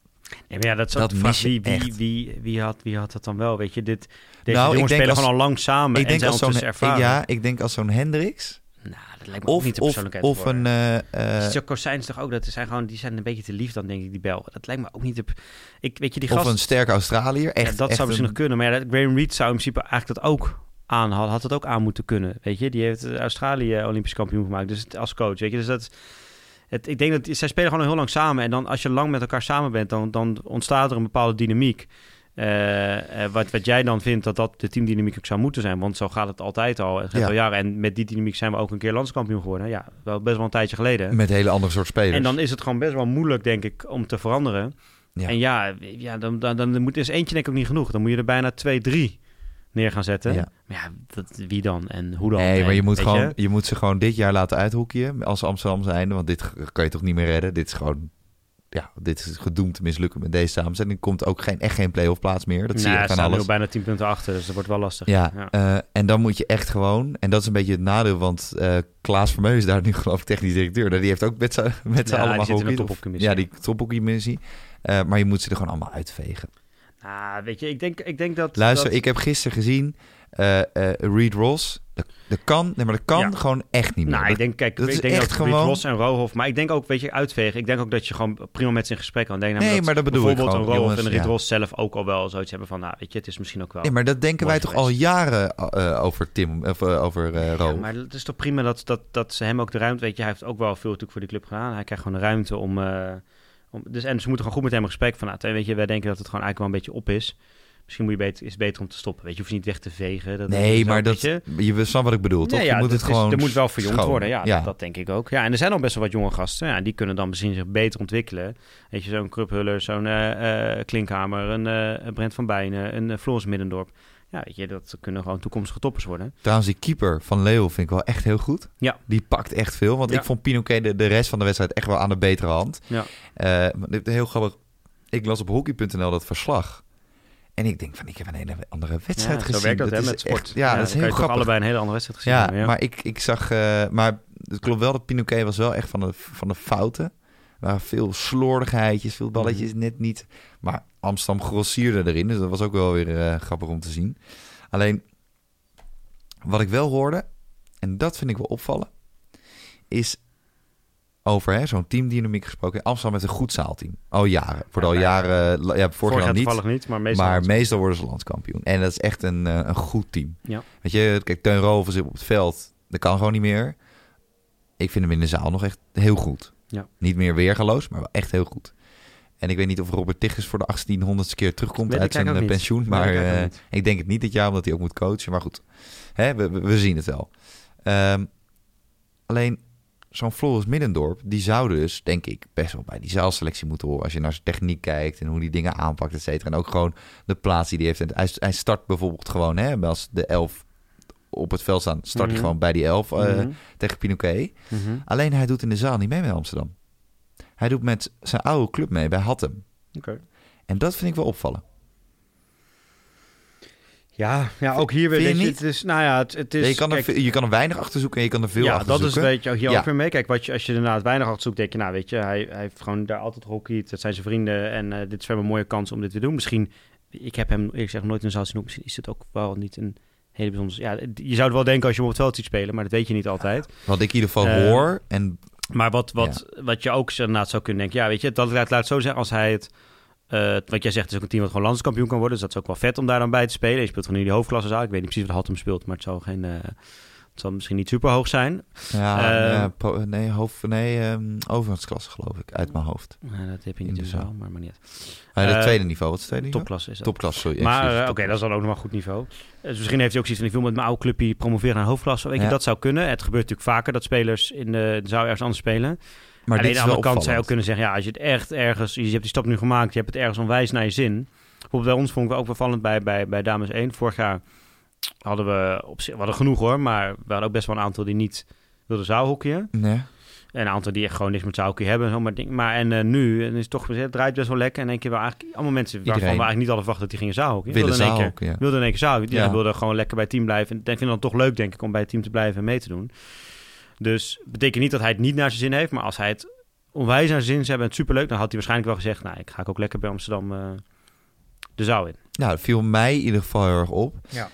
Nee, maar ja, dat is ook Dat de vraag. Wie, wie, wie, wie, had, wie had dat dan wel? Weet je, dit, deze Nou, jongens spelen als- gewoon al lang samen ik en denk zijn als zo'n... ervaren. Ja, ik denk als zo'n Hendricks... Nou, dat lijkt me ook Of, niet de of, persoonlijkheid of voor. een... eh, eh, Zo Kozijns toch ook, dat zijn gewoon, die zijn een beetje te lief dan, denk ik, die Belgen. Dat lijkt me ook niet... Op, ik, weet je, die of gast... een sterke Australiër. Echt, ja, dat echt zou misschien een- nog kunnen. Maar ja, Graham Reed zou in principe eigenlijk dat ook aan had, had het ook aan moeten kunnen. Weet je, die heeft eh, Australië Olympisch kampioen gemaakt, dus als coach. Weet je, dus dat. Het, ik denk dat zij spelen gewoon heel lang samen. En dan als je lang met elkaar samen bent, dan, dan ontstaat er een bepaalde dynamiek. Eh, eh, wat, wat jij dan vindt dat dat de teamdynamiek ook zou moeten zijn. Want zo gaat het altijd al. Het gaat Ja. al jaren. En met die dynamiek zijn we ook een keer landskampioen geworden. Ja, wel best wel een tijdje geleden. Met hele andere soort spelers. En dan is het gewoon best wel moeilijk, denk ik, om te veranderen. Ja. En ja, ja dan, dan, dan moet, is eentje denk ik ook niet genoeg. Dan moet je er bijna twee, drie neer gaan zetten. Ja. Maar ja, dat, wie dan en hoe dan? Nee, maar je moet, gewoon, je? moet ze gewoon dit jaar laten uithoekje als Amsterdam zijnde. Want dit kan je toch niet meer redden. Dit is gewoon... Ja, dit is gedoemd te mislukken met deze samenstelling. Er komt ook geen, echt geen play-off plaats meer. Dat zie Nou, je aan staan nu alles. al bijna 10 punten achter, dus dat wordt wel lastig. Ja, Ja. eh, en dan moet je echt gewoon... En dat is een beetje het nadeel, want eh, Klaas Vermeulen is daar nu geloof ik technisch directeur. Die heeft ook met z'n met z'n Ja, allemaal die zit in de. Ja, die tophockeymissie. Eh maar je moet ze er gewoon allemaal uitvegen. Nou, weet je, ik denk, ik denk dat... Luister, dat- ik heb gisteren gezien eh eh Reed Ross. Dat, dat kan, nee, maar dat kan Ja. gewoon echt niet meer. Nou, ik denk, kijk, dat ik is denk echt dat gewoon- gewoon... Ross en Rohoff, maar ik denk ook, weet je, uitvegen. Ik denk ook dat je gewoon prima met ze in gesprek kan denken. Nee, maar dat bedoel ik bijvoorbeeld een Rohoff en een Riet ja. Ross zelf ook al wel zoiets hebben van, nou, weet je, het is misschien ook wel... Nee, maar dat denken wij toch al jaren eh, over Tim, of over eh Ja, maar het is toch prima dat, dat, dat ze hem ook de ruimte... Weet je, hij heeft ook wel veel natuurlijk voor die club gedaan. Hij krijgt gewoon de ruimte om... dus, en ze moeten gewoon goed met hem in gesprek van... Nou, weet je, wij denken dat het gewoon eigenlijk wel een beetje op is. Misschien moet je beter, is het beter om te stoppen. Weet je, je hoeft niet weg te vegen. Dat Nee, maar dat, je. je snapt wat ik bedoel, toch? Ja, je moet het is- gewoon er moet wel verjongd schoon. worden, ja, Dat, dat denk ik ook. Ja, en er zijn al best wel wat jonge gasten. Ja, die kunnen dan misschien zich beter ontwikkelen. Weet je, zo'n Kruphuller, zo'n eh, Klinkhamer, een eh, Brent van Bijnen, een uh, Floris Middendorp. Ja, weet je, dat kunnen gewoon toekomstige toppers worden. Trouwens, die keeper van Leo vind ik wel echt heel goed. Ja. Die pakt echt veel. Want Ja. ik vond Pinoquet de, de rest van de wedstrijd echt wel aan de betere hand. Ja. Eh, dit- heel grappig. Ik las op hockey.nl dat verslag. En ik denk van, ik heb een hele andere wedstrijd ja, gezien. Zo werkt dat, hè, met sport. echt- ja, dat is heel grappig. allebei een hele andere wedstrijd gezien Ja, hebben, maar ik, ik zag... eh, maar het klopt wel dat Pinoquet was wel echt van de, van de fouten. Er waren veel slordigheidjes, veel balletjes Mhm. net niet. Maar Amsterdam grossierde erin, dus dat was ook wel weer eh, grappig om te zien. Alleen, wat ik wel hoorde, en dat vind ik wel opvallen, is over hè, zo'n teamdynamiek gesproken. Amsterdam heeft een goed zaalteam. Al jaren. Wordt al Ja, jaren, ja, vorig, Vorig jaar jaar niet. niet, maar meestal... Maar meestal worden ze landskampioen. En dat is echt een, eh, een goed team. Ja. Weet je, kijk, Teun Rover zit op het veld. Dat kan gewoon niet meer. Ik vind hem in de zaal nog echt heel goed. Ja. Niet meer weergaloos, maar wel echt heel goed. En ik weet niet of Robert Tichers voor de 1800ste keer terugkomt Weet uit zijn eh, pensioen. Nee, Maar ik eh, ik denk het niet dit jaar, omdat hij ook moet coachen. Maar goed, Hè, we, we, zien het wel. Ehm, alleen zo'n Floris Middendorp, die zou dus, denk ik, best wel bij die zaalselectie moeten horen. Als je naar zijn techniek kijkt en hoe die dingen aanpakt, et cetera. En ook gewoon de plaats die hij heeft. En hij, hij start bijvoorbeeld gewoon, hè, als de elf op het veld staan, start hij Mhm. gewoon bij die elf eh, Mhm. tegen Pinoquet. Mhm. Alleen hij doet in de zaal niet mee met Amsterdam. Hij doet met zijn oude club mee bij Hattem. Oké. En dat vind ik wel opvallen. Ja, ja, ook hier weer. Je je, niet? het is, nou ja, het, het is... je, kan er, kijk, je kan er weinig achter zoeken en je kan er veel ja, achter dat is zoeken. weet je hier Ja. ook weer mee. Kijk, wat je, als je inderdaad weinig achter zoekt, denk je, nou weet je, hij, hij heeft gewoon daar altijd gehockeyd. Dat zijn zijn vrienden en eh, dit is wel een mooie kans om dit te doen. Misschien, ik heb hem, ik zeg nooit in een zaal zien misschien is het ook wel niet een hele bijzondere... Ja, je zou het wel denken als je hem op het veld ziet spelen, maar dat weet je niet altijd. Wat ik in ieder geval Eh, hoor, en Maar wat, wat, wat je ook inderdaad zou kunnen denken, ja, weet je, dat laat, zo zeggen, als hij het, eh, wat jij zegt, is ook een team wat gewoon landskampioen kan worden, dus dat is ook wel vet om daar dan bij te spelen. Je speelt gewoon in die hoofdklasse zaal. Ik weet niet precies wat Hattem speelt, maar het zal geen, eh, het zal misschien niet super hoog zijn. ja, po- nee, hoofd, nee um, overgangsklasse geloof ik, uit mijn hoofd. Dat heb je niet de in de zaal. zaal, maar, maar niet. Het Eh, tweede niveau, wat is het tweede niveau? Topklasse is dat. Topklasse, sorry. Maar eh, oké, dat is dan ook nog maar een goed niveau. Dus misschien heeft hij ook zoiets van, ik wil met mijn oude clubje promoveren naar hoofdklasse. Weet je, Ja. dat zou kunnen. Het gebeurt natuurlijk vaker dat spelers in de, zaal ergens anders spelen. Maar Alleen dit aan de andere kant zou je ook kunnen zeggen, ja, als je het echt ergens, je hebt die stap nu gemaakt, je hebt het ergens onwijs naar je zin. Bijvoorbeeld bij ons vond ik ook wel vallend bij, bij, bij Dames 1. Vorig jaar hadden we op zich, we hadden genoeg hoor, maar we hadden ook best wel een aantal die niet wilden zaalhockeyen. Nee. En een aantal die echt gewoon niks met zaalhockey hebben. Zo, maar, ding, maar en eh, nu en is het toch, het draait best wel lekker. En denk je wel eigenlijk allemaal mensen waarvan Iedereen. we eigenlijk niet hadden verwacht dat die gingen zaalhockey. Wilden in één keer- zaalhockey, ja. wilde in één keer zou. Ja, Ja. wilde gewoon lekker bij het team blijven. En ik vind het dan toch leuk, denk ik, om bij het team te blijven en mee te doen. Dus betekent niet dat hij het niet naar zijn zin heeft. Maar als hij het onwijs naar zijn zin heeft en het superleuk... dan had hij waarschijnlijk wel gezegd... nou, ik ga ook lekker bij Amsterdam eh, de zaal in. Nou, dat viel mij in ieder geval heel erg op. Ja.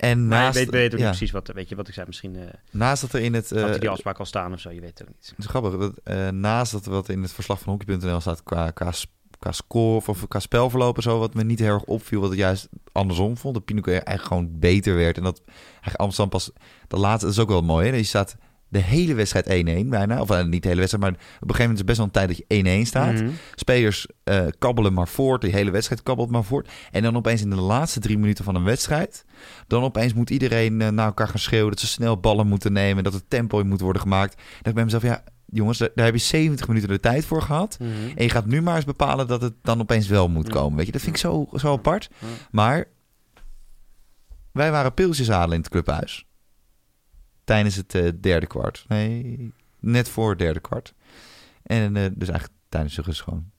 En Maar naast, je weet, weet ook ja, niet precies wat, weet je, wat ik zei. Misschien eh naast dat er in het... hij eh, die afspraak al staan of zo. Je weet het ook niet. Het is grappig. Dat, eh, naast dat wat in het verslag van hockey.nl staat qua, qua, qua score of, of qua spelverloop en zo, wat me niet heel erg opviel, wat ik juist andersom vond. Dat Pinoquet eigenlijk gewoon beter werd. En dat eigenlijk Amsterdam pas de laatste, dat is ook wel mooi. Hè? Je staat De hele wedstrijd 1-1 bijna. Of eh, niet de hele wedstrijd, maar op een gegeven moment is het best wel een tijd dat je 1-1 staat. Mhm. Spelers eh, kabbelen maar voort. De hele wedstrijd kabbelt maar voort. En dan opeens in de laatste drie minuten van een wedstrijd... dan opeens moet iedereen eh, naar elkaar gaan schreeuwen... dat ze snel ballen moeten nemen, dat het tempo in moet worden gemaakt. Dan denk ik bij mezelf, ja, jongens, daar daar heb je 70 minuten de tijd voor gehad. Mhm. En je gaat nu maar eens bepalen dat het dan opeens wel moet komen. Weet je, dat vind ik zo, zo apart. Maar wij waren pilsjes halen in het clubhuis. Tijdens het eh, derde kwart. Nee, net voor het derde kwart. En eh, dus eigenlijk tijdens de rust gewoon.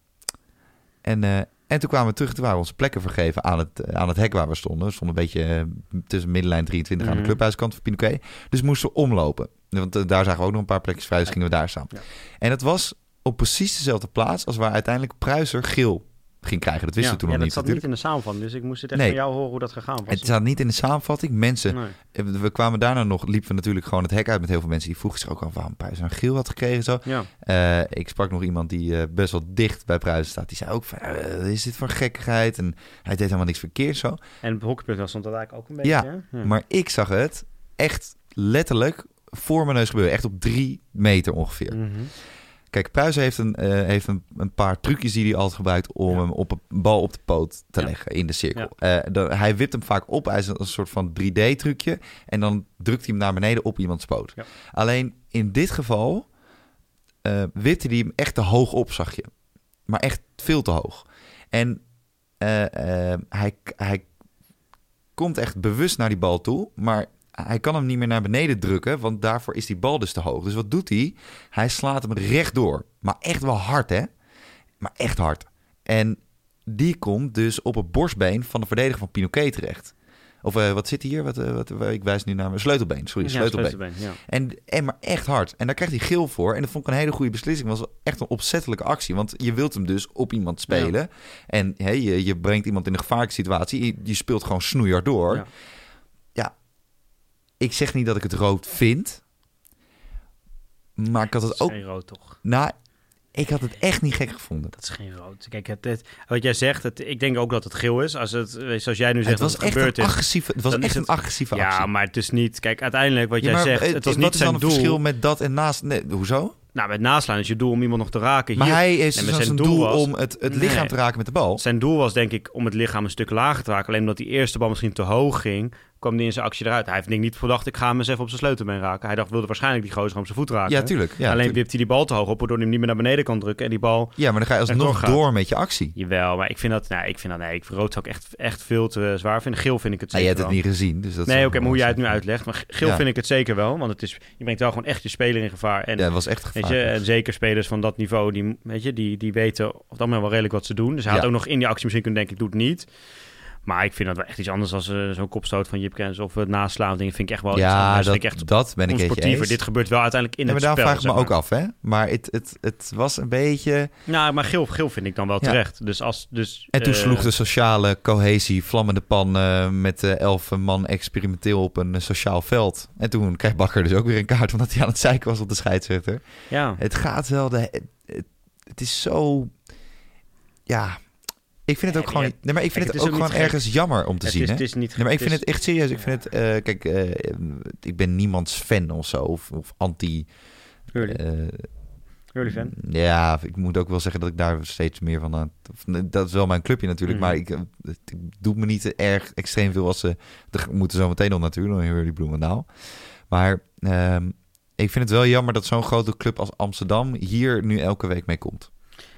En, eh, en toen kwamen we terug. Toen waren we onze plekken vergeven aan het, aan het hek waar we stonden. We stonden een beetje tussen middenlijn 23 aan de Mhm. clubhuiskant van Pinoquet. Dus moesten we omlopen. Want daar zagen we ook nog een paar plekjes vrij. Dus gingen we daar staan. Ja. En het was op precies dezelfde plaats als waar uiteindelijk Pruiser geel ging krijgen. Dat wisten ja, toen ja, nog dat niet zat niet in de samenvatting, dus ik moest het echt Nee. van jou horen hoe dat gegaan was. Het staat niet in de samenvatting. Mensen, Nee. eh, we kwamen daarna nog, liepen we natuurlijk gewoon het hek uit met heel veel mensen die vroegen zich ook af waarom Pruis een geel had gekregen. Zo. Ja. Eh, ik sprak nog iemand die eh, best wel dicht bij Pruis staat. Die zei ook van, is dit voor gekkigheid? En hij deed helemaal niks verkeerd zo. En op hockeypunt stond dat eigenlijk ook een beetje, Ja, hè? Maar ik zag het echt letterlijk voor mijn neus gebeuren. Echt op drie meter ongeveer. Mhm. Kijk, Pruis heeft, een, eh, heeft een, een paar trucjes die hij altijd gebruikt om Ja. hem op een bal op de poot te Ja. leggen in de cirkel. Eh, dan- hij wipt hem vaak op. Hij is een, een soort van 3D-trucje. En dan drukt hij hem naar beneden op iemands poot. Alleen in dit geval eh wipte hij hem echt te hoog op, zag je. Maar echt veel te hoog. En hij, hij komt echt bewust naar die bal toe. Maar hij kan hem niet meer naar beneden drukken, want daarvoor is die bal dus te hoog. Dus wat doet hij? Hij slaat hem rechtdoor. Maar echt wel hard, hè? Maar echt hard. En die komt dus op het borstbeen van de verdediger van Pinoquet terecht. Of eh, wat zit hier? Wat, eh, wat, ik wijs nu naar mijn sleutelbeen. Sorry, Ja, sleutelbeen. sleutelbeen, ja. En, en maar echt hard. En daar krijgt hij geel voor. En dat vond ik een hele goede beslissing. Het was echt een opzettelijke actie. Want je wilt hem dus op iemand spelen. En hè, je, je brengt iemand in een gevaarlijke situatie. Je, je speelt gewoon snoeier door. Ik zeg niet dat ik het rood vind. Maar ik had het is ook... geen rood, toch? Nou, ik had het echt niet gek gevonden. Dat is geen rood. Kijk, het, het- wat jij zegt, het, ik denk ook dat het geel is. Als het, zoals jij nu zegt, Het was dat echt gebeurd een is. agressieve, het was echt een agressieve actie. Ja, maar het is niet... Kijk, uiteindelijk wat Ja, jij zegt, eh, het was wat niet is dan zijn het doel. verschil met dat en naast... Nee, hoezo? Nou, met naslaan is je doel om iemand nog te raken. Maar Hier, hij is Nee, dus maar zijn zijn doel, was- om het, het Nee. lichaam te raken met de bal. Zijn doel was denk ik om het lichaam een stuk lager te raken. Alleen omdat die eerste bal misschien te hoog ging, kwam die in zijn actie eruit. Hij heeft denk ik niet verdacht, ik ga hem eens even op zijn sleutelbeen raken. Hij dacht, wilde waarschijnlijk die gozer op zijn voet raken. Ja, tuurlijk. Ja, Alleen wipt hij die bal te hoog op, waardoor hij hem niet meer naar beneden kan drukken. En die bal, ja, maar dan ga je alsnog door met je actie. jawel, maar ik vind dat, nou, ik vind dat, nee, ik rood zou ik echt, echt veel te zwaar vinden. Geel vind ik het Nou, zeker je hebt het niet gezien. Dus dat Nee, oké, maar hoe jij het nu uitlegt. Maar geel Ja. vind ik het zeker wel, want het is, je brengt wel gewoon echt je speler in gevaar. En Ja, dat was echt Weet je, en zeker spelers van dat niveau, die, weet je, die, die weten op dat moment wel redelijk wat ze doen. Dus hij had Ja. ook nog in die actie misschien kunnen denken, ik doe het niet. Maar ik vind dat wel echt iets anders als eh, zo'n kopstoot van Jip Kens of het naslaan. Dingen vind ik echt wel ja, dat, vind ik echt dat ben ik. Dit gebeurt wel uiteindelijk in Ja, maar het daar spel. vraag ik me ook maar. af, hè? Maar het, het, het was een beetje... Nou, maar geel, geel vind ik dan wel Ja. terecht. Dus als, dus, En toen eh, sloeg de sociale cohesie vlammende pan eh, met eh, elf man experimenteel op een eh, sociaal veld. En toen kreeg Bakker dus ook weer een kaart omdat hij aan het zeiken was op de scheidsrechter. Ja, Het gaat wel, de, het is zo... Ja, ik vind het ook gewoon... Nee, maar ik vind het, ook gewoon ergens jammer om te zien, is, hè? het is niet... Nee, maar ik vind het echt serieus. Ik vind het, eh, kijk, eh, ik ben niemands fan of zo, of, of anti... Eh, fan. ja, ik moet ook wel zeggen dat ik daar steeds meer van aan... Dat is wel mijn clubje natuurlijk, Mhm. maar ik, doet me niet erg extreem veel als ze... Er moeten zo meteen nog natuurlijk, nog Hurley Bloemendaal. Maar ehm, ik vind het wel jammer dat zo'n grote club als Amsterdam hier nu elke week mee komt.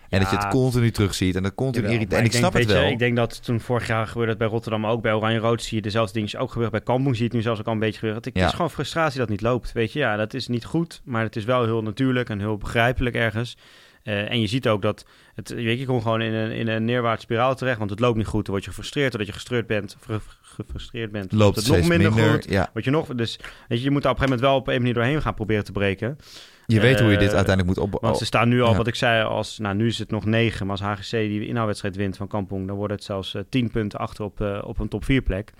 En dat je het continu terugziet en dat continu irriteert. En ik, snap denk, het je, wel. ik denk dat toen vorig jaar gebeurde het bij Rotterdam ook. Bij Oranje Rood zie je dezelfde dingetjes ook gebeuren. Bij Kampong zie je het nu zelfs ook al een beetje gebeuren. Het Ja. is gewoon frustratie dat het niet loopt. Weet je, ja, dat is niet goed. Maar het is wel heel natuurlijk en heel begrijpelijk ergens. Eh, en je ziet ook dat het, weet je, je komt gewoon in een, in een neerwaartse spiraal terecht. Want het loopt niet goed. Dan word je gefrustreerd. Doordat je gestreurd bent, fr- gefrustreerd bent, loopt het nog minder, minder. goed. Ja. Word je nog, dus weet je, je moet daar op een gegeven moment wel op een manier doorheen gaan proberen te breken. Je weet hoe je dit Eh, uiteindelijk moet op... Want ze staan nu al, Ja. wat ik zei, als, nou nu is het nog negen, maar als HGC die inhaalwedstrijd wint van Kampong, dan wordt het zelfs eh, tien punten achter op, eh, op een top 4 plek.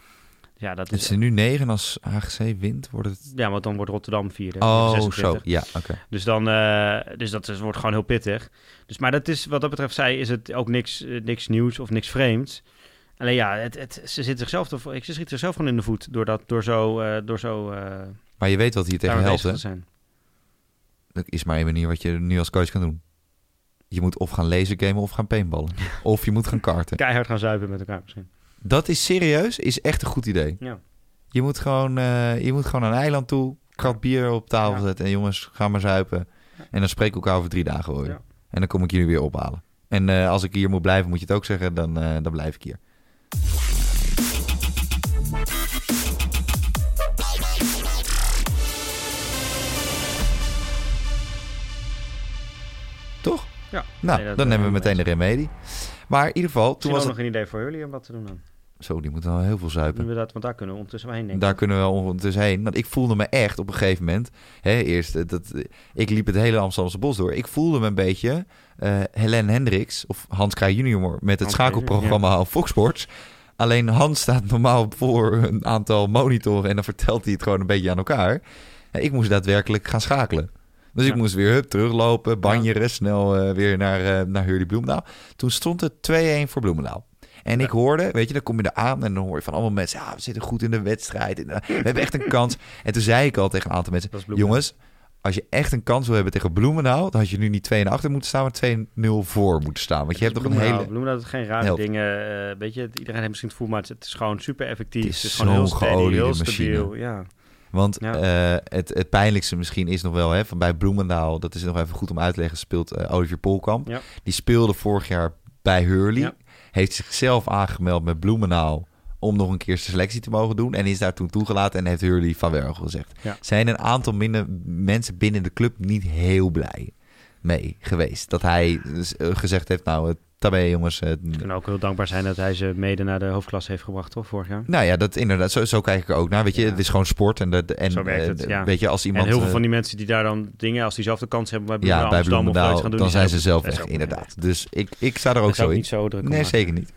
Ja, dat Het is, is nu negen en als HGC wint, wordt het... ja, want dan wordt Rotterdam vierde. Oh, 26. zo. Ja, oké. Dus, dan, eh, dus dat is, wordt gewoon heel pittig. Dus, maar dat is, wat dat betreft, zei, is het ook niks, eh, niks nieuws of niks vreemds. Alleen ja, het, het, ze zit zichzelf, te, ik- ze schiet zichzelf gewoon in de voet door, dat, door zo, eh, door zo eh Maar je weet wat hier tegen helpt, hè? zijn. Er is maar één manier wat je nu als coach kan doen. Je moet of gaan lasergamen of gaan paintballen. of je moet gaan karten. Keihard gaan zuipen met elkaar misschien. Dat is serieus, is echt een goed idee. Ja. Je moet gewoon, eh, je moet gewoon naar een eiland toe, krat bier op tafel Ja. zetten en jongens, ga maar zuipen. En dan spreken we elkaar over drie dagen hoor. Ja. En dan kom ik jullie weer ophalen. En eh, als ik hier moet blijven, moet je het ook zeggen, dan, eh, dan blijf ik hier. Toch? Ja. Nou, Nee, dat dan nemen we ik meteen de remedie. Maar in ieder geval, toen was het... nog een idee voor jullie om wat te doen dan. Zo, die moeten wel heel veel zuipen. Inderdaad, want daar kunnen we ondertussen heen denken. Daar kunnen we wel ondertussen heen. Want ik voelde me echt op een gegeven moment. Hè, eerst, eh, dat, eh, ik liep het hele Amsterdamse bos door. Ik voelde me een beetje eh Helen Hendricks of Hans Kraaij junior met het Hans schakelprogramma op Fox Sports. Alleen Hans staat normaal voor een aantal monitoren en dan vertelt hij het gewoon een beetje aan elkaar. En ik moest daadwerkelijk gaan schakelen. Dus ik Ja. moest weer hup, teruglopen, banjeren, snel eh, weer naar, eh naar Hurley Bloemendaal. Toen stond het 2-1 voor Bloemendaal. En Ja. ik hoorde, weet je, dan kom je er aan en dan hoor je van allemaal mensen, ja, we zitten goed in de wedstrijd. En, eh, we hebben echt een kans. En toen zei ik al tegen een aantal mensen, is jongens, als je echt een kans wil hebben tegen Bloemendaal, dan had je nu niet 2 en achter moeten staan, maar 2-0 voor moeten staan. Want je hebt toch een hele... Bloemendaal doet geen rare dingen. weet je, iedereen heeft misschien het gevoel, maar het is gewoon super effectief. Het is Het is gewoon heel steady, heel machine. stabiel. Ja. Want Ja. eh, het, het pijnlijkste misschien is nog wel, hè, van bij Bloemendaal, dat is nog even goed om uit te leggen, speelt eh, Olivier Polkamp. Ja. Die speelde vorig jaar bij Hurley. Ja. Heeft zichzelf aangemeld met Bloemendaal om nog een keer zijn selectie te mogen doen. En is daar toen toegelaten en heeft Hurley van wel gezegd. Zijn een aantal minder mensen binnen de club niet heel blij mee geweest. Dat hij eh, gezegd heeft, nou, uh, tabé jongens. eh, We kunnen ook heel dankbaar zijn dat hij ze mede naar de hoofdklasse heeft gebracht, toch, vorig jaar? nou ja, dat inderdaad. Zo, zo kijk ik er ook naar. Weet je, Ja. het is gewoon sport. En, dat, en Zo werkt eh, het, ja. weet je, als iemand... en heel veel eh, van die mensen die daar dan dingen, als die zelf de kans hebben bij ja, Bloemendaal, bij of Bloemendaal, gaan doen, dan die zijn ze zelf weg, inderdaad. Dus ik, ik sta er ook zo in. niet zo druk Nee, maken. zeker niet.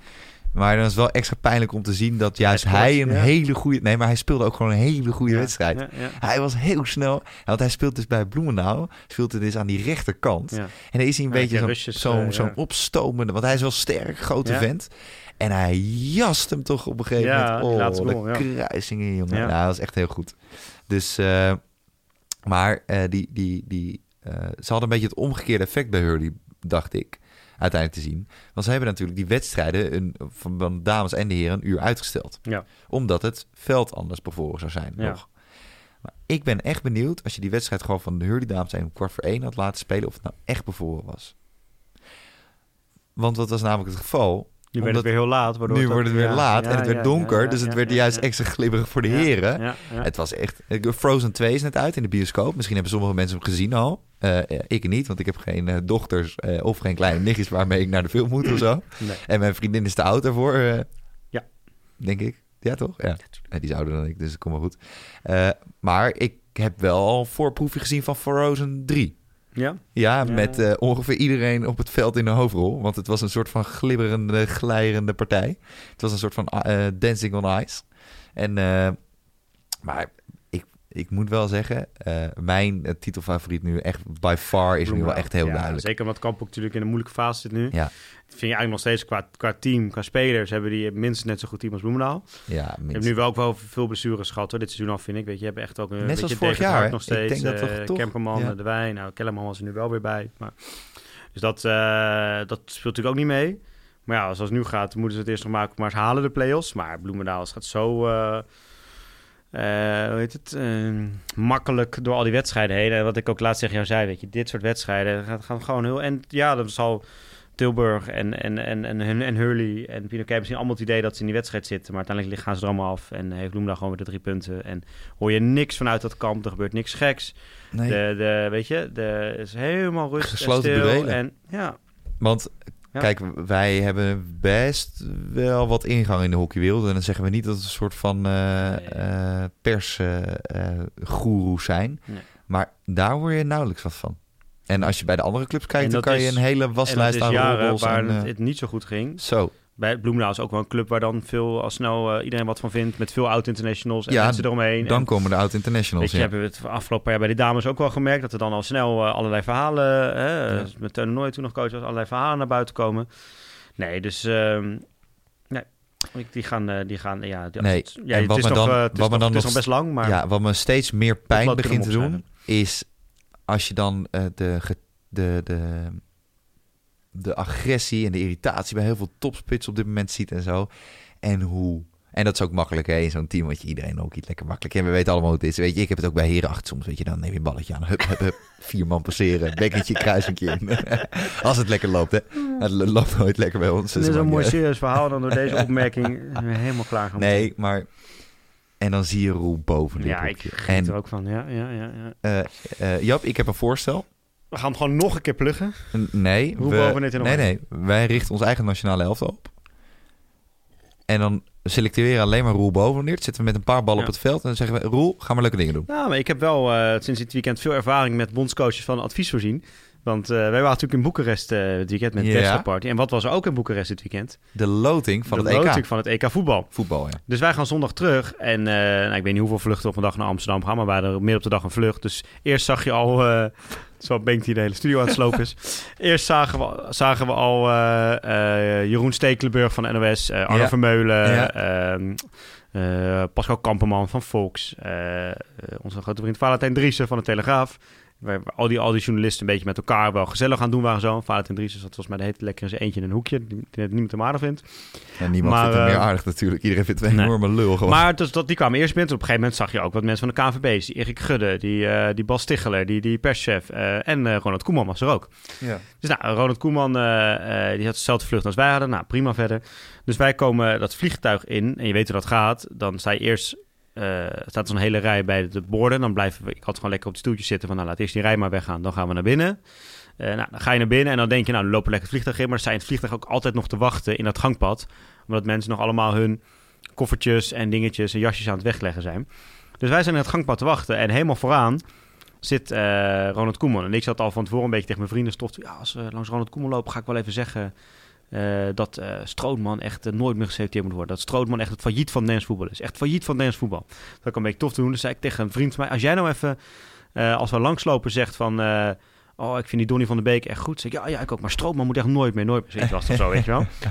Maar dan is het wel extra pijnlijk om te zien dat juist hij een ja. hele goede... Nee, maar hij speelde ook gewoon een hele goede Ja, wedstrijd. Ja. Hij was heel snel. Want hij speelt dus bij Bloemendaal. Speelt hij dus aan die rechterkant. En dan is hij een beetje zo'n zo'n eh, opstomende... Want hij is wel sterk, grote vent. En hij jast hem toch op een gegeven Ja, moment. Oh, laatste de goal, kruisingen, jongen. Ja. Nou, dat was echt heel goed. Dus... eh, maar eh, die, die, die, ze hadden een beetje het omgekeerde effect bij Hurley, dacht ik, uiteindelijk te zien. Want ze hebben natuurlijk die wedstrijden een, van de dames en de heren een uur uitgesteld. Ja. Omdat het veld anders bevoren zou zijn Ja. nog. Maar ik ben echt benieuwd als je die wedstrijd gewoon van de Hurley dames om kwart voor één had laten spelen, of het nou echt bevoren was. Want wat was namelijk het geval? Nu werd het weer heel laat. Waardoor nu wordt het weer ja, laat ja, en het werd donker, ja, dus het ja, werd ja, juist ja. extra glibberig voor de Ja, heren. Ja, ja. Het was echt. Frozen 2 is net uit in de bioscoop. Misschien hebben sommige mensen hem gezien al. Eh, eh, ik niet, want ik heb geen eh, dochters eh, of geen kleine nichtjes waarmee ik naar de film moet of zo. Nee. En mijn vriendin is te oud daarvoor. eh, Ja. Denk ik. Ja, toch? Ja. Die is ouder dan ik, dus het komt wel goed. Eh, maar ik heb wel al een voorproefje gezien van Frozen 3. Ja? Ja, met eh, ongeveer iedereen op het veld in de hoofdrol. Want het was een soort van glibberende, glijrende partij. Het was een soort van eh, Dancing on Ice. En, eh, maar ik, ik moet wel zeggen, eh, mijn eh, titelfavoriet nu echt by far is nu wel echt heel Ja, duidelijk. Zeker omdat Kamp ook natuurlijk in een moeilijke fase zit nu. Ja, Dat vind je eigenlijk nog steeds qua, qua team, qua spelers, hebben die minstens net zo goed team als Bloemendaal. ja, hebt minstens. nu wel ook wel veel blessures gehad hoor, dit seizoen al vind ik. Weet je, je hebt echt ook een Net beetje vorig jaar, nog Ik steeds. denk dat eh, toch- toch? Kemperman, Ja. De Wijn, nou Kellerman was er nu wel weer bij. Maar, dus dat, dat speelt natuurlijk ook niet mee. Maar ja, zoals het nu gaat, moeten ze het eerst nog maken, maar ze halen de play-offs. Maar Bloemendaal gaat zo, hoe heet het, eh, makkelijk door al die wedstrijden heen. En wat ik ook laatst tegen jou zei, weet je, dit soort wedstrijden gaan, gaan gewoon heel... En ja, dat zal Tilburg en, en, en, en, en, Hurley en Pinoquet misschien allemaal het idee dat ze in die wedstrijd zitten. Maar uiteindelijk gaan ze er allemaal af en heeft Bloemendaal gewoon weer de drie punten. En hoor je niks vanuit dat kamp, er gebeurt niks geks. Nee, De, de, weet je, de is helemaal rustig Gesloten en stil. En ja, want Ja. kijk, wij hebben best wel wat ingang in de hockeywereld. En dan zeggen we niet dat we een soort van eh, goeroes zijn. Nee. Maar daar hoor je nauwelijks wat van. En als je bij de andere clubs kijkt, dan kan je een hele waslijst aan jaren waar en, het, het niet zo goed ging. Zo, Bij Bloemendaal is ook wel een club waar dan veel al snel eh, iedereen wat van vindt. Met veel oud-internationals en Ja, mensen eromheen. dan En, komen de oud-internationals. Weet je, Ja. hebben we het afgelopen jaar bij de dames ook wel gemerkt... dat er dan al snel eh, allerlei verhalen... Hè, Ja. met Teun Nooit toen nog coach was... allerlei verhalen naar buiten komen. Nee, dus... ehm, nee, die gaan... eh, die gaan ja, die- Nee, het, ja, en het wat is me nog, dan- eh, het is wat nog, dan het is nog best lang, maar... ja, wat me steeds meer pijn begint te doen, is als je dan eh, de, de, de, de agressie en de irritatie bij heel veel topspits op dit moment ziet en zo. En hoe. En dat is ook makkelijk hè, in zo'n team, want je iedereen ook iets lekker makkelijk. En we weten allemaal hoe het is. Weet je, ik heb het ook bij Heren acht soms. Weet je, dan neem je een balletje aan. Hup, hup, hup. Vier man passeren. Bekkentje, kruisingje in. Als het lekker loopt, hè. Het lo- loopt nooit lekker bij ons. Dit dus is een mooi serieus verhaal. Dan door deze opmerking helemaal klaar gaan Nee, maar... En dan zie je Roel boven Ja, ik geniet En er ook van. Ja, ja, ja, ja. eh, eh, Jap, ik heb een voorstel. We gaan hem gewoon nog een keer pluggen. Nee, we- dit nee, nee. Wij richten ons eigen nationale elftal op. En dan selecteren we alleen maar Roel boven neer. Zitten we met een paar ballen Ja. op het veld. En dan zeggen we, Roel, ga maar leuke dingen doen. Nou, maar ik heb wel eh, sinds dit weekend veel ervaring met bondscoaches van advies voorzien. Want eh, wij waren natuurlijk in Boekarest eh het weekend met de Ja. Bachelor Party. En wat was er ook in Boekarest dit weekend? De loting van de het EK. loting van het EK voetbal. Voetbal, ja. Dus wij gaan zondag terug. En eh, nou, ik weet niet hoeveel vluchten op een dag naar Amsterdam gaan. Maar we hadden midden op de dag een vlucht. Dus eerst zag je al... zo Bengt die de hele studio aan het slopen is. Eerst zagen we, zagen we al Jeroen Stekelenburg van de NOS. Arno. Vermeulen. Ehm, eh, Pascal Kamperman van Volks. onze grote vriend Valentijn Driessen van de Telegraaf. Waar al die, al die journalisten een beetje met elkaar wel gezellig aan het doen waren zo. Valentijn Driessen zat volgens mij de hele lekker in zijn eentje in een hoekje. Die, die het niemand hem aardig vindt. En niemand Maar, vindt hem meer eh, aardig natuurlijk. Iedereen vindt het een nee. enorme lul gewoon. Maar dus dat, die kwamen eerst binnen. Op een gegeven moment zag je ook wat mensen van de KNVB. Die Erik Gudde, die, eh, die Bas Ticheler, die, die perschef. eh, en Ronald Koeman was er ook. ja. Dus nou, Ronald Koeman, die had dezelfde vlucht als wij hadden. Nou, prima verder. Dus wij komen dat vliegtuig in. En je weet hoe dat gaat. Dan sta je eerst... eh staat zo'n hele rij bij de borden. Dan blijven we... Ik had gewoon lekker op de stoeltjes zitten. Van nou, laat eerst die rij maar weggaan. Dan gaan we naar binnen. Eh, nou, dan ga je naar binnen en dan denk je, nou, dan lopen we lekker het vliegtuig in. Maar je in het vliegtuig ook altijd nog te wachten in dat gangpad. Omdat mensen nog allemaal hun koffertjes en dingetjes en jasjes aan het wegleggen zijn. Dus wij zijn in het gangpad te wachten. En helemaal vooraan zit eh, Ronald Koeman. En ik zat al van tevoren een beetje tegen mijn vrienden stof. Ja, als we langs Ronald Koeman lopen, ga ik wel even zeggen... eh, dat eh Strootman echt eh, nooit meer geselecteerd moet worden. Dat Strootman echt het failliet van Nederlands voetbal is. Echt failliet van Nederlands voetbal. Dat ik een beetje tof te doen. Dus zei ik tegen een vriend van mij... Als jij nou even, als we langslopen, zegt van... oh, ik vind die Donny van de Beek echt goed. Zeg ik, ja, ja, ik ook. Maar Strootman moet echt nooit meer, nooit meer. Zoiets was het of zo, weet je wel.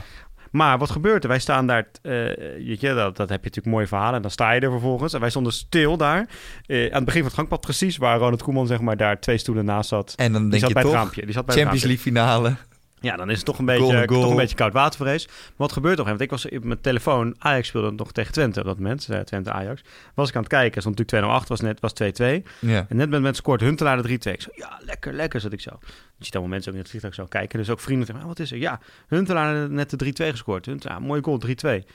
Maar wat gebeurt er? Wij staan daar, je, dat, dat heb je natuurlijk mooie verhalen. En dan sta je er vervolgens. En wij stonden stil daar. aan het begin van het gangpad precies, waar Ronald Koeman zeg maar daar twee stoelen naast zat. En dan Die denk zat je bij het toch, raampje. Die zat bij het Champions. League finale. Ja, dan is het toch een beetje, goal. toch een beetje koud watervrees. Maar wat gebeurt er? Want ik was op mijn telefoon, Ajax speelde nog tegen Twente op dat moment, eh, Twente Ajax. Was ik aan het kijken, stond natuurlijk 2-0 was net was 2-2. Ja. En net met mensen scoort Huntelaar de 3-2. Ik zo, ja, lekker, lekker, zat ik zo. Je ziet allemaal mensen ook in het vliegtuig zo kijken. Dus ook vrienden zeggen, ah, wat is er? Ja, Huntelaar net de 3-2 gescoord. Huntelaar, mooie goal, 3-2.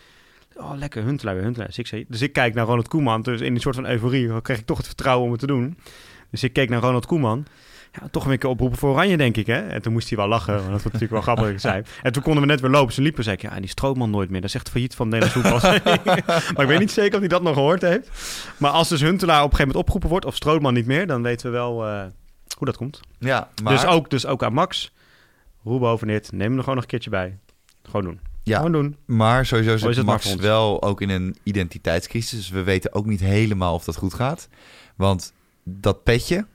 Oh, lekker, Huntelaar weer, Huntelaar. Dus ik, zei, dus ik kijk naar Ronald Koeman. Dus in een soort van euforie kreeg ik toch het vertrouwen om het te doen. Dus ik keek naar Ronald Koeman. Ja, toch een keer oproepen voor Oranje, denk ik, hè? En toen moest hij wel lachen, want dat was natuurlijk wel grappig zei. En toen konden we net weer lopen. Ze liepen, zei ik, ja, die Strootman nooit meer. Dat is echt failliet van Nederlands voetbal. maar ik weet niet zeker of hij dat nog gehoord heeft. Maar als dus Huntelaar op een gegeven moment opgeroepen wordt, of Strootman niet meer, dan weten we wel eh, hoe dat komt. ja, maar... Dus, ook, dus ook aan Max, bovenit, neem hem er gewoon nog een keertje bij. Gewoon doen. ja, Gewoon doen. Maar sowieso is zit maar Max wel ook in een identiteitscrisis. Dus we weten ook niet helemaal of dat goed gaat. Want dat petje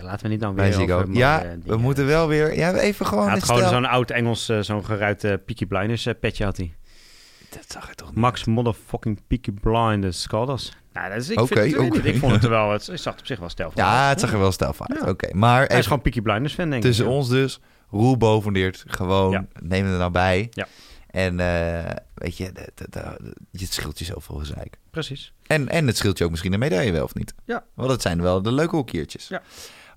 Nee, laten we niet dan weer over Ja, we moeten wel weer... Ja, even gewoon... Hij had gewoon zo'n oud Engels, eh, zo'n geruit eh, Peaky Blinders eh, petje had hij. Dat zag je toch Max motherfucking Peaky Blinders, Scalders. Nou, dat is, ik, Oké, vind, ik, ik vond het wel, het, het zag er op zich wel stijl van. Ja, het zag er wel stijlvol uit. Ja. Oké, maar Hij is gewoon Peaky Blinders fan, denk tussen ik. ja. ons dus. Roel bovendeert. Gewoon, Ja. neem hem er nou bij. Ja. En eh, weet je, het scheelt je zoveel gezeik. Precies. En, en het scheelt je ook misschien een medaille wel of niet. Ja. Want dat zijn wel de leuke hoekiertjes. Ja.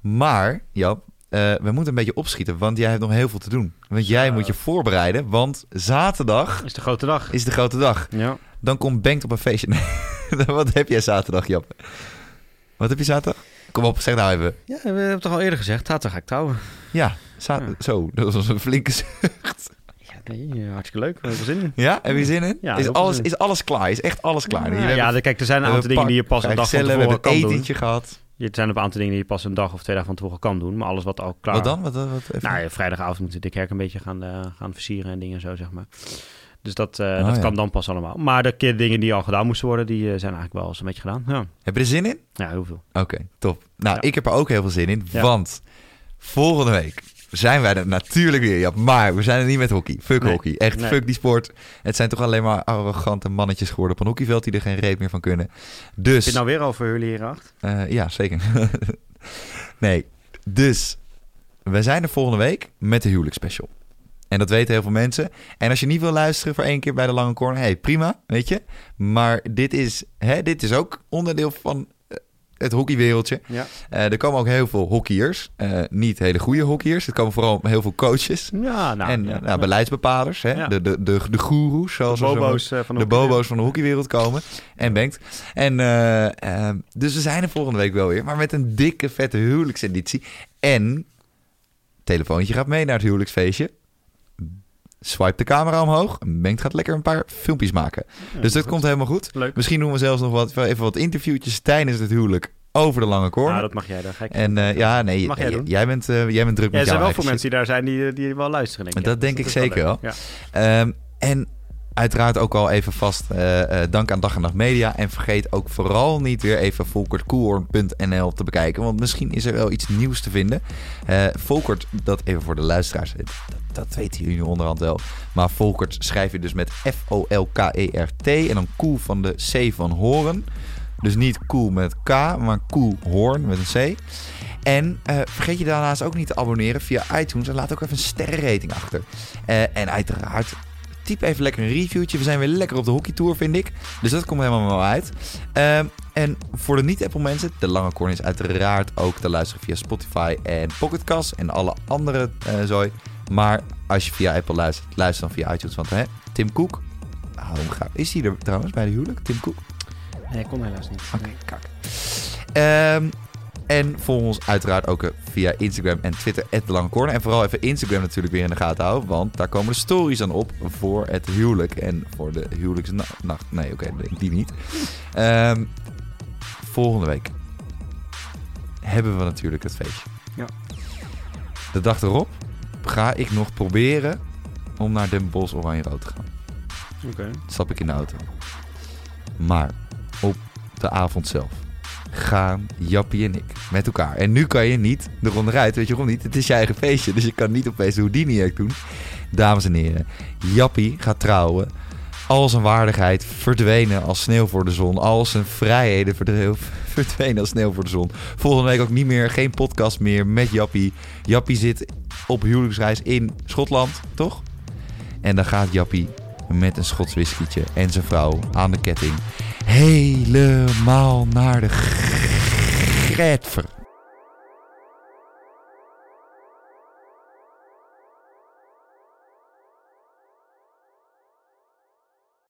Maar, Jap, eh, we moeten een beetje opschieten, want jij hebt nog heel veel te doen. Want jij moet je voorbereiden, want zaterdag Is de grote dag. is de grote dag. Ja. Dan komt Bengt op een feestje. Nee, Wat heb jij zaterdag, Jap? Wat heb je zaterdag? Kom op, zeg nou even. ja, we hebben het toch al eerder gezegd. Zaterdag ga ik trouwen. Ja, zo, dat was een flinke... z- Ja, nee, hartstikke leuk. We hebben er zin in. Ja, heb je zin in? Ja, is, alles, zin in. is alles klaar? Is echt alles klaar? Ja, hebben- kijk, er zijn een we aantal hebben dingen die je pas een dag van we tevoren hebben kan een doen. etentje gehad. Er zijn een aantal dingen die je pas een dag of twee dagen van tevoren kan doen. Maar alles wat al klaar Wat dan? Wat, wat, even- Nou ja, vrijdagavond moeten de kerk een beetje gaan, eh, gaan versieren en dingen zo, zeg maar. Dus dat, eh, Oh, dat ja. kan dan pas allemaal. Maar de keer dingen die al gedaan moesten worden, die eh, zijn eigenlijk wel eens een beetje gedaan. Ja, Heb je er zin in? ja heel veel. Oké, top. Nou, Ja. ik heb er ook heel veel zin in, want volgende week zijn wij er natuurlijk weer. Ja, maar we zijn er niet met hockey. Fuck Nee. hockey. Echt, Nee. fuck die sport. Het zijn toch alleen maar arrogante mannetjes geworden op een hockeyveld die er geen reet meer van kunnen. Dus, Heb je het nou weer over jullie hierachter? eh, ja, zeker. nee, Dus, we zijn er volgende week met de huwelijksspecial. En dat weten heel veel mensen. En als je niet wil luisteren voor één keer bij de lange corner, hey, prima, weet je. Maar dit is, hè, dit is ook onderdeel van het hockeywereldje. Ja. Eh, er komen ook heel veel hockeyers. Eh, niet hele goede hockeyers. Er komen vooral heel veel coaches. Ja, nou, en ja. eh, nou, beleidsbepalers. Hè? De, de, de, de goeroes, de zoals zo bobo's van de hockey. bobo's van de hockeywereld komen. En Bengt. En, dus we zijn er volgende week wel weer. Maar met een dikke, vette huwelijkseditie. En telefoontje gaat mee naar het huwelijksfeestje. Swipe de camera omhoog. En Bengt gaat lekker een paar filmpjes maken. Ja, dus dat goed. komt helemaal goed. Leuk. Misschien doen we zelfs nog wat, even wat interviewtjes tijdens het huwelijk over de lange corner. Nou, dat mag jij, daar ga ik En eh, ja, nee, Mag jij nee, doen? jij, bent, eh, jij bent druk Ja, met er zijn jouw wel veel mensen die daar zijn die, die wel luisteren, denk ik. Dat denk Dus ik zeker wel. Ja. Ehm, en uiteraard ook al even vast eh, eh, dank aan Dag en Nacht Media. En vergeet ook vooral niet weer even volkertkoelhoorn.nl te bekijken. Want misschien is er wel iets nieuws te vinden. Eh Volkert, dat even voor de luisteraars. Dat, dat weten jullie onderhand wel. Maar Volkert schrijf je dus met F-O-L-K-E-R-T. En dan koel van de C van horen. Dus niet cool met K, maar cool hoorn met een C. En vergeet je daarnaast ook niet te abonneren via iTunes. En laat ook even een sterrenrating achter. En uiteraard, typ even lekker een reviewtje. We zijn weer lekker op de hockeytour, vind ik. Dus dat komt helemaal wel uit. Ehm, en voor de niet-Apple mensen, de lange corner is uiteraard ook te luisteren via Spotify en Pocketcast en alle andere eh zooi. Maar als je via Apple luistert, luister dan via iTunes. Want hè, Tim Cook, ah, hoe ga- is hij er trouwens bij de huwelijk? Tim Cook? Nee, ik kon helaas niet. Oké, kak. Ehm, en volg ons uiteraard ook eh, via Instagram en Twitter, de Lange Corner. En vooral even Instagram natuurlijk weer in de gaten houden. Want daar komen de stories dan op voor het huwelijk. En voor de huwelijksnacht. Nee, oké, die niet. Ehm, volgende week hebben we natuurlijk het feestje. Ja. De dag erop ga ik nog proberen om naar Den Bosch Oranje-Rood te gaan Oké. stap ik in de auto. Maar op de avond zelf gaan Jappie en ik met elkaar. En nu kan je niet de ronde uit, weet je waarom niet? Het is je eigen feestje, dus je kan niet opeens de Houdini-act doen. Dames en heren, Jappie gaat trouwen. Al zijn waardigheid verdwenen als sneeuw voor de zon. Al zijn vrijheden verdwe- verdwenen als sneeuw voor de zon. Volgende week ook niet meer, geen podcast meer met Jappie. Jappie zit op huwelijksreis in Schotland, toch? En dan gaat Jappie met een Schots whiskietje en zijn vrouw aan de ketting helemaal naar de Gretver.